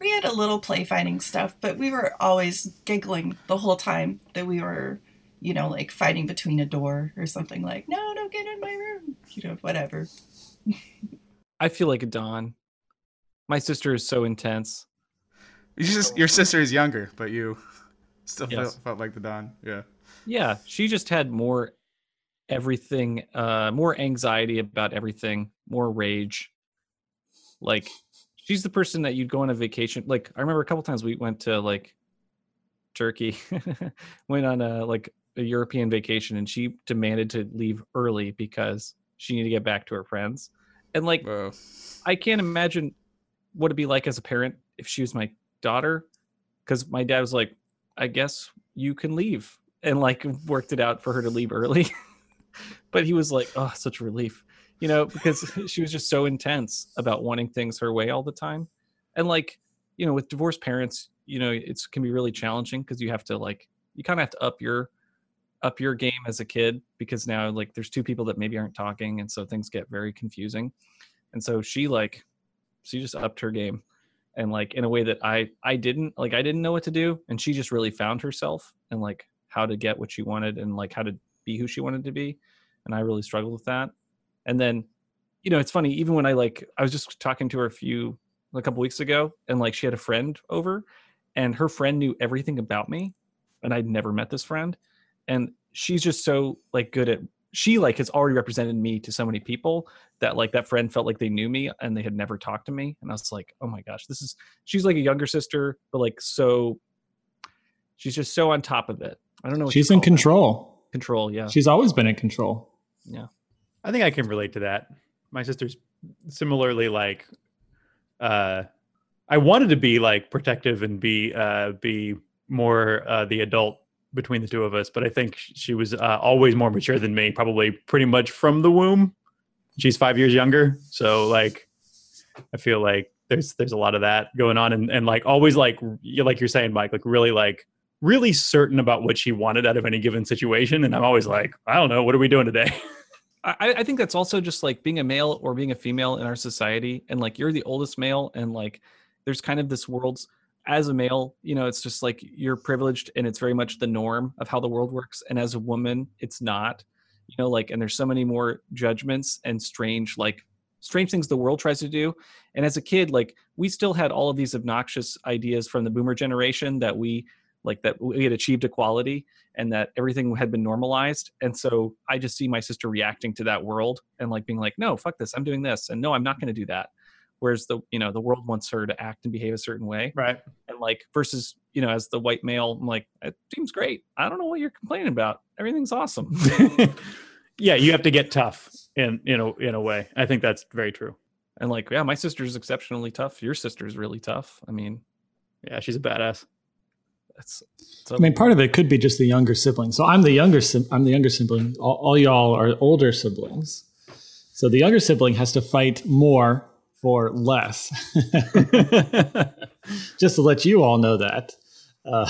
We had a little play fighting stuff, but we were always giggling the whole time that we were, you know, like fighting between a door or something like, no, don't get in my room, you know, whatever. I feel like a Dawn. My sister is so intense. You just your sister is younger, but you still Yes. felt, felt like the Dawn. Yeah. Yeah, she just had more everything, uh, more anxiety about everything, more rage. Like she's the person that you'd go on a vacation. Like I remember a couple times we went to like Turkey, went on a like a European vacation, and she demanded to leave early because she needed to get back to her friends. And like Whoa. I can't imagine what it'd be like as a parent if she was my daughter, because my dad was like, "I guess you can leave," and like worked it out for her to leave early. but he was like, "Oh, such relief," you know, because she was just so intense about wanting things her way all the time, and like, you know, with divorced parents, you know, it's can be really challenging because you have to like, you kind of have to up your up your game as a kid because now like there's two people that maybe aren't talking and so things get very confusing. And so she like she just upped her game and like in a way that i i didn't like i didn't know what to do and she just really found herself and like how to get what she wanted and like how to be who she wanted to be. And i really struggled with that and then you know it's funny even when i like i was just talking to her a few a couple weeks ago and like she had a friend over and her friend knew everything about me and i'd never met this friend and she's just so like good at she like has already represented me to so many people that like that friend felt like they knew me and they had never talked to me and i was like oh my gosh this is she's like a younger sister but like so she's just so on top of it i don't know what She's in that. control. control yeah She's always been in control. I think I can relate to that. My sister's similarly like uh I wanted to be like protective and be uh be more uh the adult between the two of us, but I think she was uh, always more mature than me, probably pretty much from the womb. She's 5 years younger, so like I feel like there's there's a lot of that going on, and and like always like like you're saying, Mike, like really like really certain about what she wanted out of any given situation, and I'm always like, I don't know, what are we doing today? I, I think that's also just like being a male or being a female in our society, and like you're the oldest male, and like there's kind of this world's as a male, you know, it's just like you're privileged and it's very much the norm of how the world works. And as a woman, it's not, you know, like, and there's so many more judgments and strange, like, strange things the world tries to do. And as a kid, like, we still had all of these obnoxious ideas from the boomer generation that we, like, that we had achieved equality and that everything had been normalized. And so I just see my sister reacting to that world and like being like, no, fuck this, I'm doing this. And no, I'm not going to do that. Whereas the you know the world wants her to act and behave a certain way. Right. And like versus you know as the white male i'm like it seems great. I don't know what you're complaining about. Everything's awesome. Yeah you have to get tough in in a in a way. I think that's very true. And like yeah my sister's exceptionally tough. Your sister's really tough. I mean yeah she's a badass that's, I mean, part of it could be just the younger sibling. So I'm the younger. I'm the younger sibling. All, all y'all are older siblings. So the younger sibling has to fight more for less. just to let you all know that. Uh,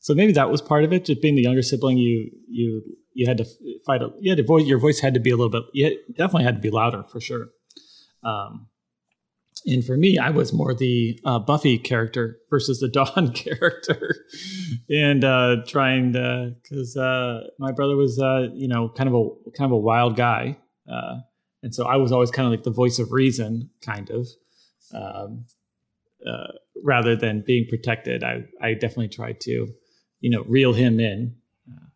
so maybe that was part of it. Just being the younger sibling, you you you had to fight. A, you had to voice. Your voice had to be a little bit. You definitely had to be louder for sure. Um, and for me, I was more the uh, Buffy character versus the Dawn character, and uh, trying to because uh, my brother was uh, you know kind of a kind of a wild guy. Uh, and so I was always kind of like the voice of reason, kind of, um, uh, rather than being protected. I I definitely tried to, you know, reel him in,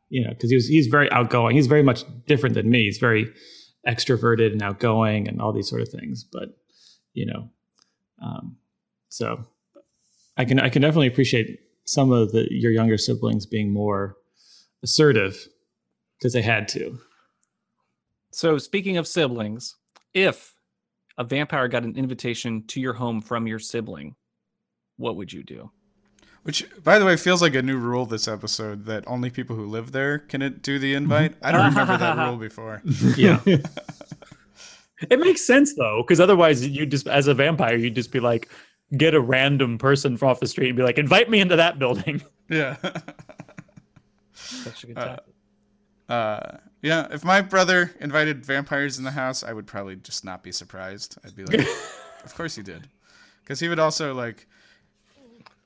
you know, because he was he's very outgoing. He's very much different than me. He's very extroverted and outgoing and all these sort of things. But you know, um, so I can I can definitely appreciate some of the your younger siblings being more assertive because they had to. So, speaking of siblings, if a vampire got an invitation to your home from your sibling, what would you do? Which, by the way, feels like a new rule this episode that only people who live there can do the invite. I don't remember that rule before. Yeah. it makes sense though, because otherwise, you just as a vampire, you'd just be like, get a random person from off the street and be like, invite me into that building. Yeah. Such a good time. Uh, uh, yeah, if my brother invited vampires in the house, I would probably just not be surprised. I'd be like, "Of course he did," because he would also like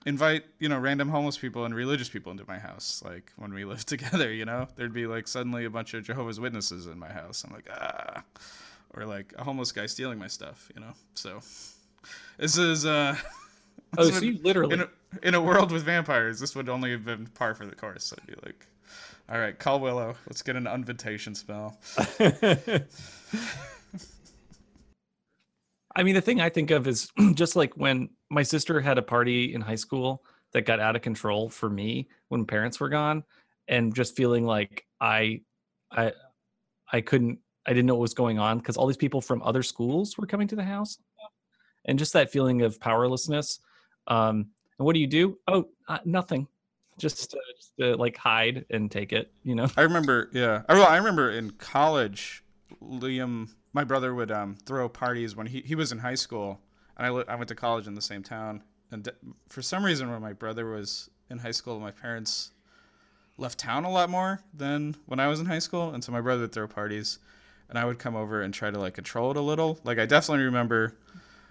invite you know random homeless people and religious people into my house. Like when we lived together, you know, there'd be like suddenly a bunch of Jehovah's Witnesses in my house. I'm like, ah, or like a homeless guy stealing my stuff, you know. So this is uh. oh, so you literally in a, in a world with vampires, this would only have been par for the course. So I'd be like, all right, call Willow. Let's get an invitation spell. I mean, the thing I think of is just like when my sister had a party in high school that got out of control for me when parents were gone, and just feeling like I, I, I couldn't, I didn't know what was going on because all these people from other schools were coming to the house, and just that feeling of powerlessness. Um, and what do you do? Oh, uh, nothing just to, just to like hide and take it you know i remember yeah i, I remember in college liam my brother would um, throw parties when he, he was in high school and I, I went to college in the same town and for some reason when my brother was in high school my parents left town a lot more than when i was in high school and so my brother would throw parties and i would come over and try to like control it a little. Like i definitely remember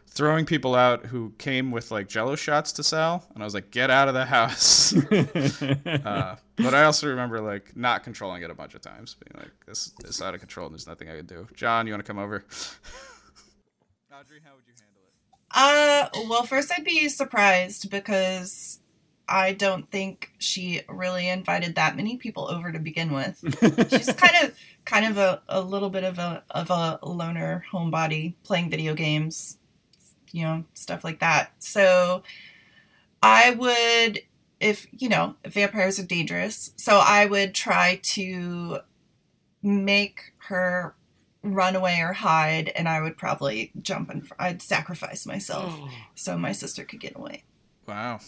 throwing people out who came with like jello shots to sell and i was like get out of the house. Uh, but i also remember like not controlling it a bunch of times being like this is out of control and there's nothing i can do. John you want to come over? Audrey how would you handle it? Uh well first i'd be surprised because I don't think she really invited that many people over to begin with. She's kind of kind of a, a little bit of a of a loner homebody playing video games you know, stuff like that. So I would, if, you know, vampires are dangerous, so I would try to make her run away or hide, and I would probably jump and I'd sacrifice myself oh. so my sister could get away. Wow.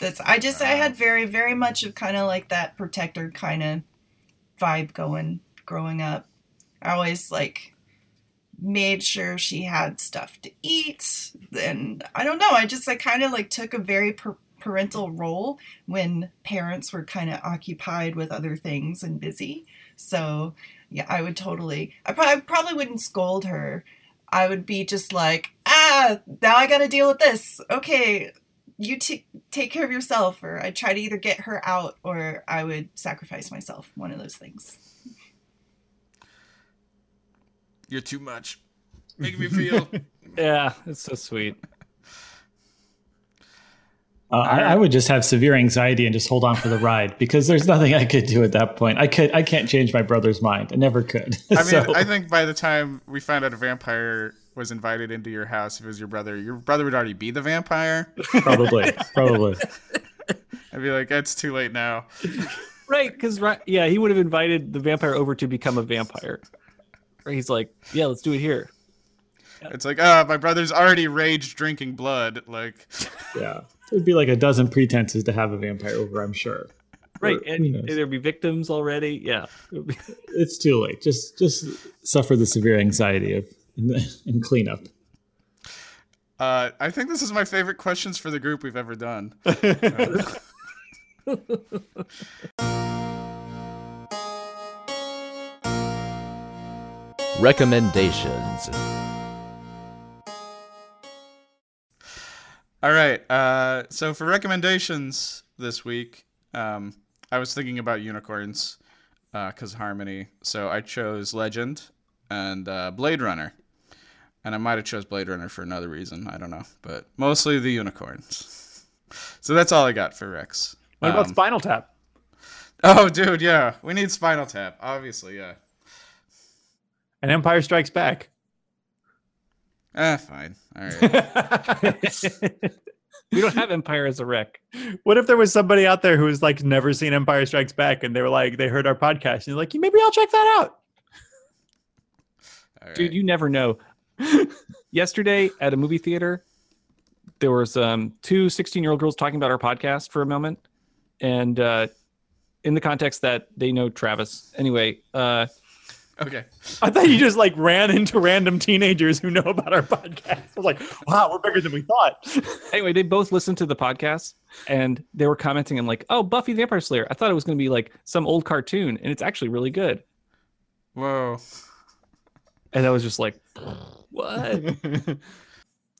That's, I just. I had very, very much of kind of like that protector kind of vibe going growing up. I always like made sure she had stuff to eat. And I don't know, I just, I kind of like took a very per- parental role when parents were kind of occupied with other things and busy. So yeah, I would totally, I probably wouldn't scold her. I would be just like, ah, now I got to deal with this. Okay, you t- take care of yourself. Or I'd try to either get her out or I would sacrifice myself. One of those things. You're too much. Making me feel. Yeah, it's so sweet. Uh, I, I would just have severe anxiety and just hold on for the ride because there's nothing I could do at that point. I could, I can't change my brother's mind. I never could. I mean, So- I think by the time we found out a vampire was invited into your house, if it was your brother, your brother would already be the vampire. probably, probably. I'd be like, it's too late now. Right, because right, yeah, he would have invited the vampire over to become a vampire. Or he's like, yeah, let's do it here. It's like, ah, my brother's already rage drinking blood. Like, Yeah, there'd be like a dozen pretenses to have a vampire over. I'm sure. Right, Or, and who there'd be victims already. Yeah, It would be- It's too late. Just, just suffer the severe anxiety of and cleanup. uh, I think this is my favorite questions for the group we've ever done. Recommendations. All right. Uh, so for recommendations this week, um, I was thinking about unicorns because Harmony. So I chose Legend and uh, Blade Runner, and I might have chose Blade Runner for another reason. I don't know, but mostly the unicorns. so that's all I got for Rex. What about Um, Spinal Tap? Oh, dude, yeah, we need Spinal Tap. Obviously, yeah. And Empire Strikes Back. Ah, fine. All right. we don't have Empire as a wreck. What if there was somebody out there who was like never seen Empire Strikes Back and they were like they heard our podcast and they're like, maybe I'll check that out. All right. Dude, you never know. Yesterday at a movie theater, there was um, two 16 year old girls talking about our podcast for a moment. And uh, in the context that they know Travis. Anyway, uh, okay. I thought you just like ran into random teenagers who know about our podcast. I was like, wow, we're bigger than we thought. anyway, they both listened to the podcast and they were commenting and like, oh, Buffy the Vampire Slayer. I thought it was going to be like some old cartoon and it's actually really good. Whoa. And I was just like, what?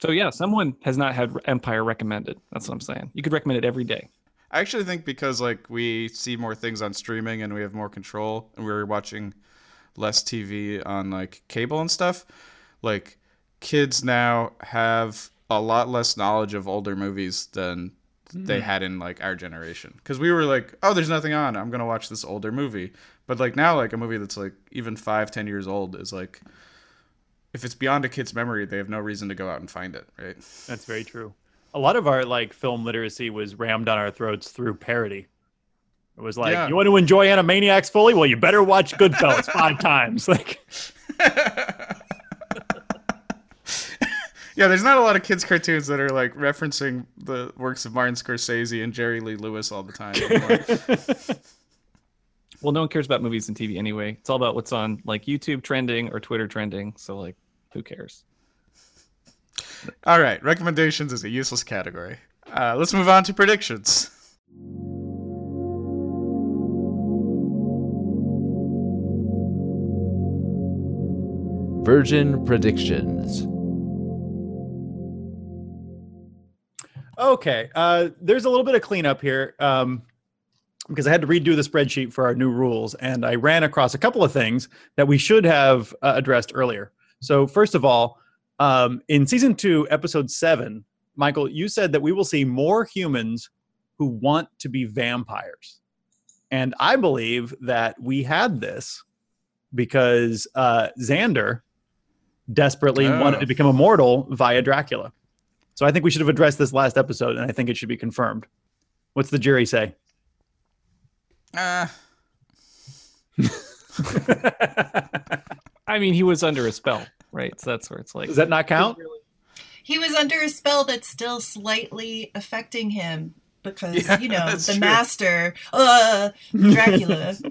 so yeah, someone has not had Empire recommended. That's what I'm saying. You could recommend it every day. I actually think because like we see more things on streaming and we have more control and we're watching less TV on like cable and stuff, like kids now have a lot less knowledge of older movies than they mm-hmm. had in like our generation. Cuz we were like, "Oh, there's nothing on. I'm going to watch this older movie." But like now like a movie that's like even five, ten years old is like if it's beyond a kid's memory, they have no reason to go out and find it, right? That's very true. A lot of our like film literacy was rammed down our throats through parody. It was like, Yeah. you want to enjoy Animaniacs fully? Well, you better watch Goodfellas five times. Like, Yeah, there's not a lot of kids' cartoons that are like referencing the works of Martin Scorsese and Jerry Lee Lewis all the time. anymore. Well, no one cares about movies and TV anyway. It's all about what's on like YouTube trending or Twitter trending. So like, who cares? all right, recommendations is a useless category. Uh, let's move on to predictions. Virgin Predictions. okay, uh, there's a little bit of cleanup here um, because I had to redo the spreadsheet for our new rules, and I ran across a couple of things that we should have uh, addressed earlier. So, first of all, um, in season two, episode seven, Michael, you said that we will see more humans who want to be vampires. And I believe that we had this because uh, Xander desperately Oh. wanted to become immortal via Dracula. So I think we should have addressed this last episode, and I think it should be confirmed. What's the jury say? Uh, I mean, he was under a spell, right? So that's where it's like. Does that not count? He was under a spell that's still slightly affecting him because Yeah, you know the true. master, uh, Dracula.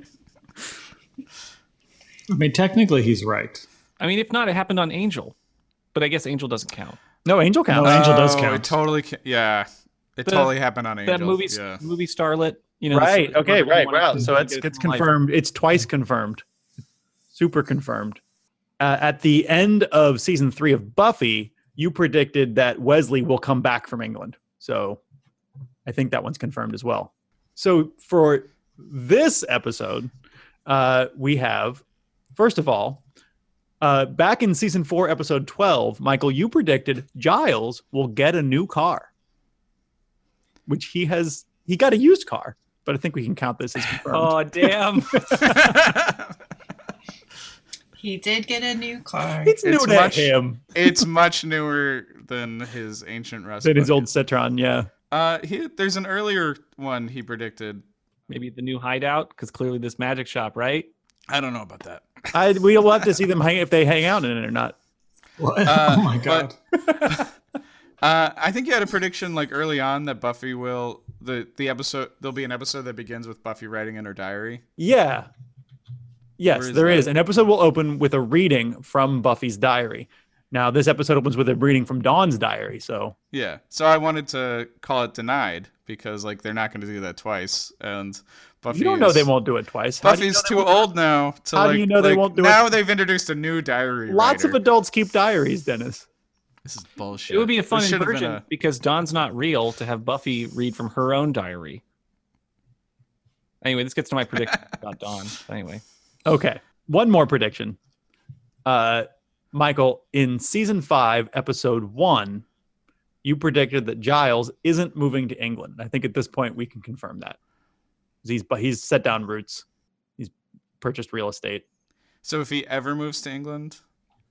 I mean, technically, he's right. I mean, if not, it happened on Angel, but I guess Angel doesn't count. No, Angel No, counts. Angel does Oh, count. It totally, ca- yeah. It The- totally happened on Angel. That movie, yeah. movie starlet. You know, right. Okay. Right. Wow. So it's it's from life. confirmed. It's twice confirmed. Super confirmed. Uh, at the end of season three of Buffy, you predicted that Wesley will come back from England. So I think that one's confirmed as well. So for this episode, uh, we have first of all. Uh, back in season four, episode 12, Michael, you predicted Giles will get a new car, which he has. He got a used car, but I think we can count this as confirmed. Oh damn! He did get a new car. it's new it's to much- him it's much newer than his ancient Rust. than his old Citroën. Yeah. Uh, he, there's an earlier one he predicted. Maybe the new hideout because clearly this magic shop, right? I don't know about that. I we'll have to see them hang if they hang out in it or not. What? Uh, oh my god. Uh, I think you had a prediction like early on that Buffy will the the episode there'll be an episode that begins with Buffy writing in her diary. Yeah. Yes, is there is. that? An episode will open with a reading from Buffy's diary. Now, this episode opens with a reading from Dawn's diary. So, Yeah. So I wanted to call it denied because like they're not going to do that twice, and Buffy. you don't know is- they won't do it twice. How do you Buffy's know too old now. To, How do you know they won't do it? now they've introduced a new diary. Lots of adults keep diaries, Dennis. This is bullshit. It would be a fun This should have been inversion a- because Dawn's not real to have Buffy read from her own diary. Anyway, this gets to my prediction about Dawn. Anyway, Okay. One more prediction. Uh, Michael, in season five, episode one, you predicted that Giles isn't moving to England. I think at this point we can confirm that. He's but he's set down roots. He's purchased real estate. So if he ever moves to England,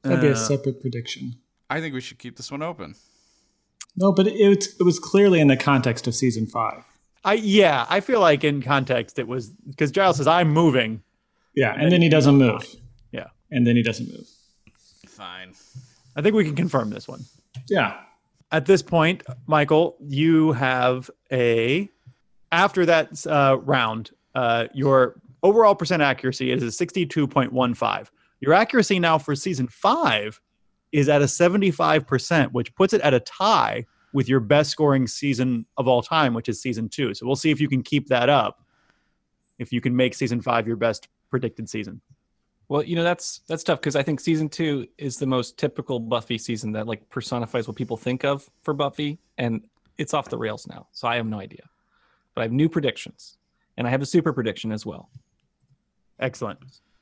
That'd be Uh, a separate prediction. I think we should keep this one open. No, but it, was- it was clearly in the context of season five. I yeah, I feel like in context it was because Giles says I'm moving. Yeah, and then he doesn't move. Yeah. And then he doesn't move. Fine. I think we can confirm this one. Yeah. At this point, Michael, you have a after that uh, round, uh, your overall percent accuracy is a sixty-two point one five. Your accuracy now for season five is at a seventy-five percent, which puts it at a tie with your best scoring season of all time, which is season two. So we'll see if you can keep that up. If you can make season five your best predicted season. well, you know that's that's tough because I think season two is the most typical Buffy season that like personifies what people think of for Buffy, and it's off the rails now. So I have no idea, but I have new predictions, and I have a super prediction as well. Excellent.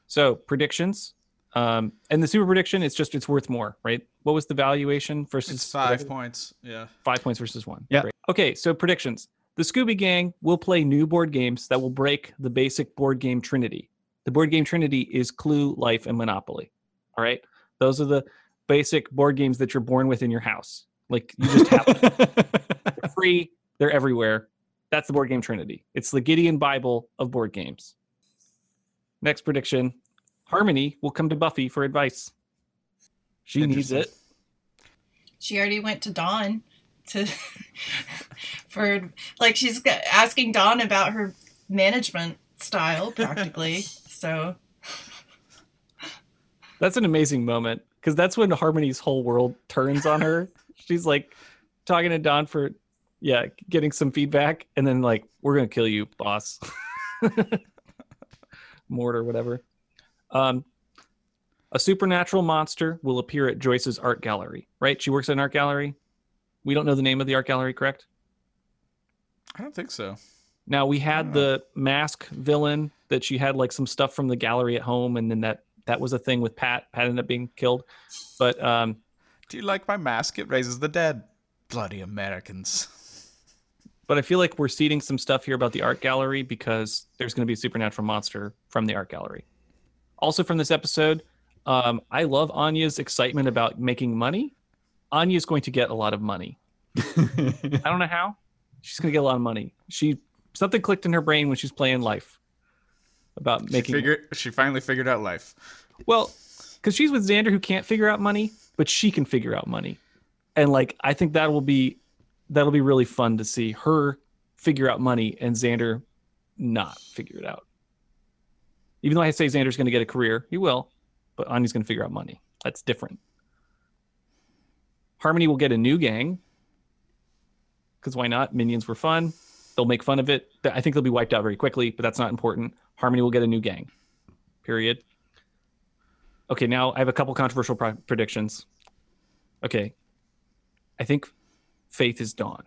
So predictions, um, and the super prediction, it's just it's worth more, right? What was the valuation versus It's five points. Yeah. Five points versus one. Yeah. Great. Okay, so predictions. The Scooby Gang will play new board games that will break the basic board game trinity. The board game trinity is Clue, Life, and Monopoly. All right, those are the basic board games that you're born with in your house. Like you just have them. They're free. They're everywhere. That's the board game trinity. It's the Gideon Bible of board games. Next prediction: Harmony will come to Buffy for advice. She needs it. She already went to Dawn to for like she's asking Dawn about her management style practically. so That's an amazing moment because that's when Harmony's whole world turns on her. She's like talking to Dawn for, yeah, getting some feedback, and then like, we're gonna kill you, boss. Mort or whatever. Um, a supernatural monster will appear at Joyce's art gallery. Right? She works at an art gallery. We don't know the name of the art gallery, correct? I don't think so. Now we had the mask villain that she had like some stuff from the gallery at home, and then that that was a thing with Pat. Pat ended up being killed, but um, Do you like my mask? It raises the dead. Bloody Americans. but I feel like we're seeding some stuff here about the art gallery because there's going to be a supernatural monster from the art gallery. Also from this episode, um, I love Anya's excitement about making money. Anya's going to get a lot of money. I don't know how. She's going to get a lot of money. She something clicked in her brain when she's playing life about She making figured. She finally figured out life. Well, because she's with Xander who can't figure out money, but she can figure out money. And like I think that will be that'll be really fun to see her figure out money and Xander not figure it out. Even though I say Xander's gonna get a career, he will, but Anya's gonna figure out money. That's different. Harmony will get a new gang. Because why not? Minions were fun. They'll make fun of it. I think they'll be wiped out very quickly, but that's not important. Harmony will get a new gang. Period. Okay, now I have a couple controversial predictions. Okay. I think Faith is Dawn.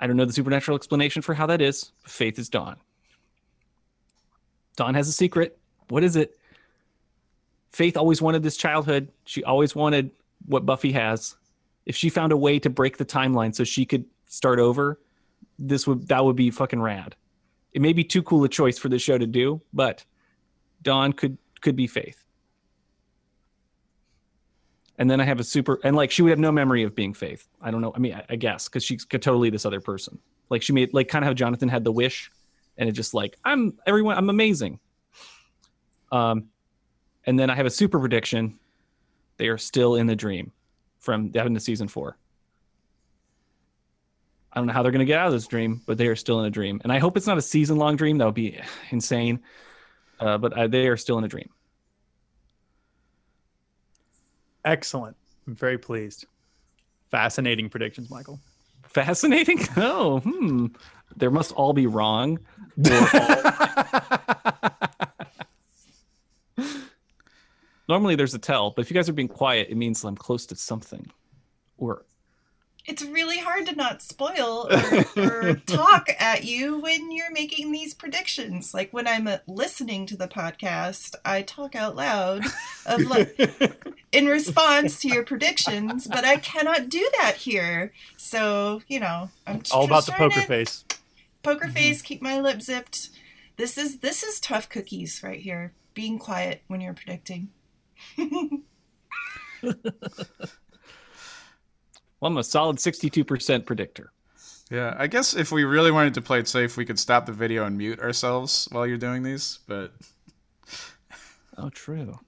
I don't know the supernatural explanation for how that is, but Faith is Dawn. Dawn has a secret. What is it? Faith always wanted this childhood. She always wanted what Buffy has. If she found a way to break the timeline so she could start over, this would that would be fucking rad. It may be too cool a choice for the show to do, but Dawn could could be Faith. And then I have a super and like she would have no memory of being Faith. I don't know. I mean, I, I guess because she's totally this other person. Like she made like kind of how Jonathan had the wish, and it just like I'm everyone. I'm amazing. Um, and then I have a super prediction. They are still in the dream from the end of season four. I don't know how they're going to get out of this dream, but they are still in a dream. And I hope it's not a season long dream. That would be insane. Uh, but uh, they are still in a dream. Excellent. I'm very pleased. Fascinating predictions, Michael. Fascinating? Oh, hmm. There must all be wrong. Normally there's a tell, but if you guys are being quiet, it means I'm close to something. Or it's really hard to not spoil or, or, talk at you when you're making these predictions. Like when I'm uh, listening to the podcast, I talk out loud of like, in response to your predictions, but I cannot do that here. So you know, I'm all about the poker to, face. Poker mm-hmm. face. Keep my lip zipped. This is this is tough cookies right here. Being quiet when you're predicting. Well, I'm a solid 62% predictor. Yeah, I guess if we really wanted to play it safe, we could stop the video and mute ourselves while you're doing these, but Oh, true.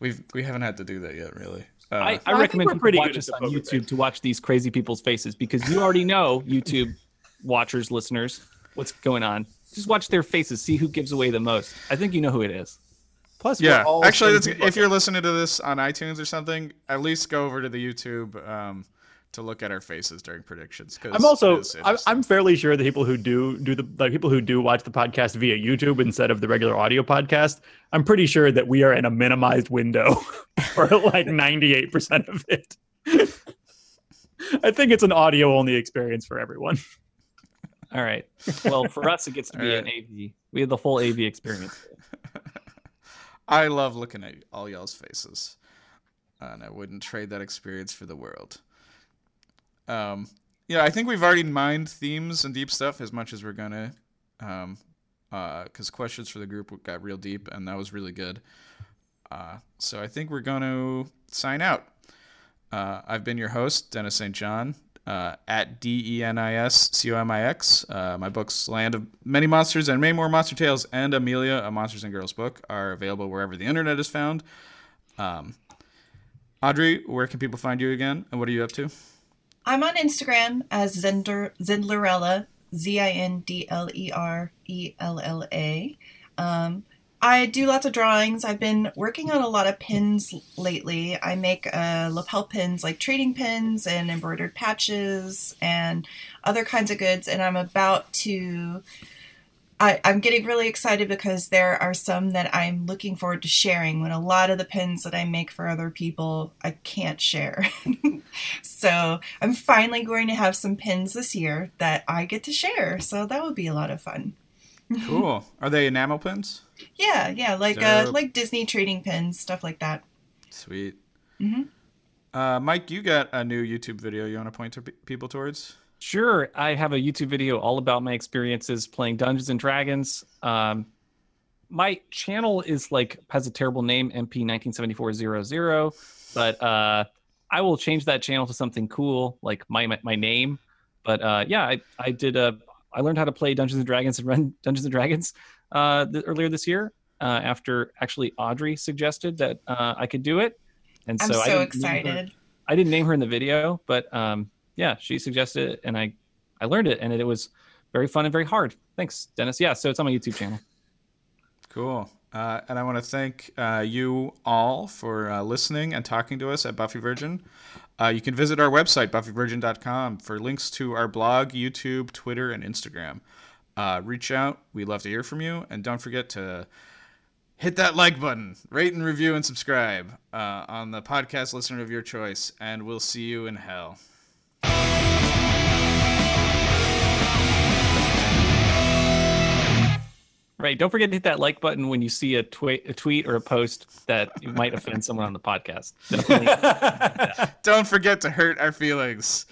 We've we haven't had to do that yet, really. Uh, I, I, recommend people watch us on YouTube face. to watch these crazy people's faces because you already know YouTube watchers, listeners, what's going on. Just watch their faces, see who gives away the most. I think you know who it is. Plus, yeah. Actually, if you're listening to this on iTunes or something, at least go over to the YouTube um, to look at our faces during predictions. Cause I'm also I'm, I'm fairly sure the people who do do the like people who do watch the podcast via YouTube instead of the regular audio podcast. I'm pretty sure that we are in a minimized window for like 98 percent of it. I think it's an audio only experience for everyone. All right. Well, for us, it gets to be right. an AV. We have the full AV experience. I love looking at all y'all's faces, and I wouldn't trade that experience for the world. Um, yeah, I think we've already mined themes and deep stuff as much as we're gonna, um, because uh, questions for the group got real deep, and that was really good. Uh, so I think we're gonna sign out. Uh, I've been your host, Dennis St. John uh, at D E N I S C O M I X. Uh, my books, Land of Many Monsters and Many More Monster Tales, and Amelia, a Monsters and Girls book, are available wherever the internet is found. Um, Audrey, where can people find you again, and what are you up to? I'm on Instagram as Zender, Zindlerella, Z I N D L E R E L L A. Um, I do lots of drawings. I've been working on a lot of pins lately. I make uh, lapel pins like trading pins and embroidered patches and other kinds of goods. And I'm about to. I, I'm getting really excited because there are some that I'm looking forward to sharing when a lot of the pins that I make for other people I can't share. so I'm finally going to have some pins this year that I get to share. So that would be a lot of fun. cool. Are they enamel pins? Yeah, yeah, like uh, like Disney trading pins, stuff like that. Sweet. Mm-hmm. Uh, Mike, you got a new YouTube video you want to point to people towards? Sure. I have a YouTube video all about my experiences playing Dungeons and Dragons. Um, my channel is like has a terrible name, MP197400, but uh, I will change that channel to something cool like my my, my name. But uh, yeah, I, I did a I learned how to play Dungeons and Dragons and run Dungeons and Dragons uh, th- earlier this year uh, after actually Audrey suggested that uh, I could do it. And so, I'm so I excited. I didn't name her in the video, but um, yeah, she suggested it, and I I learned it, and it, it was very fun and very hard. Thanks, Dennis. Yeah, so it's on my YouTube channel. Cool. Uh, and I want to thank uh, you all for uh, listening and talking to us at Buffy Virgin. Uh, you can visit our website, buffyvirgin.com, for links to our blog, YouTube, Twitter, and Instagram. Uh, reach out. We'd love to hear from you. And don't forget to hit that like button, rate and review, and subscribe uh, on the podcast listener of your choice. And we'll see you in hell. Right. Don't forget to hit that like button when you see a, twi- a tweet or a post that might offend someone on the podcast. Don't forget to hurt our feelings.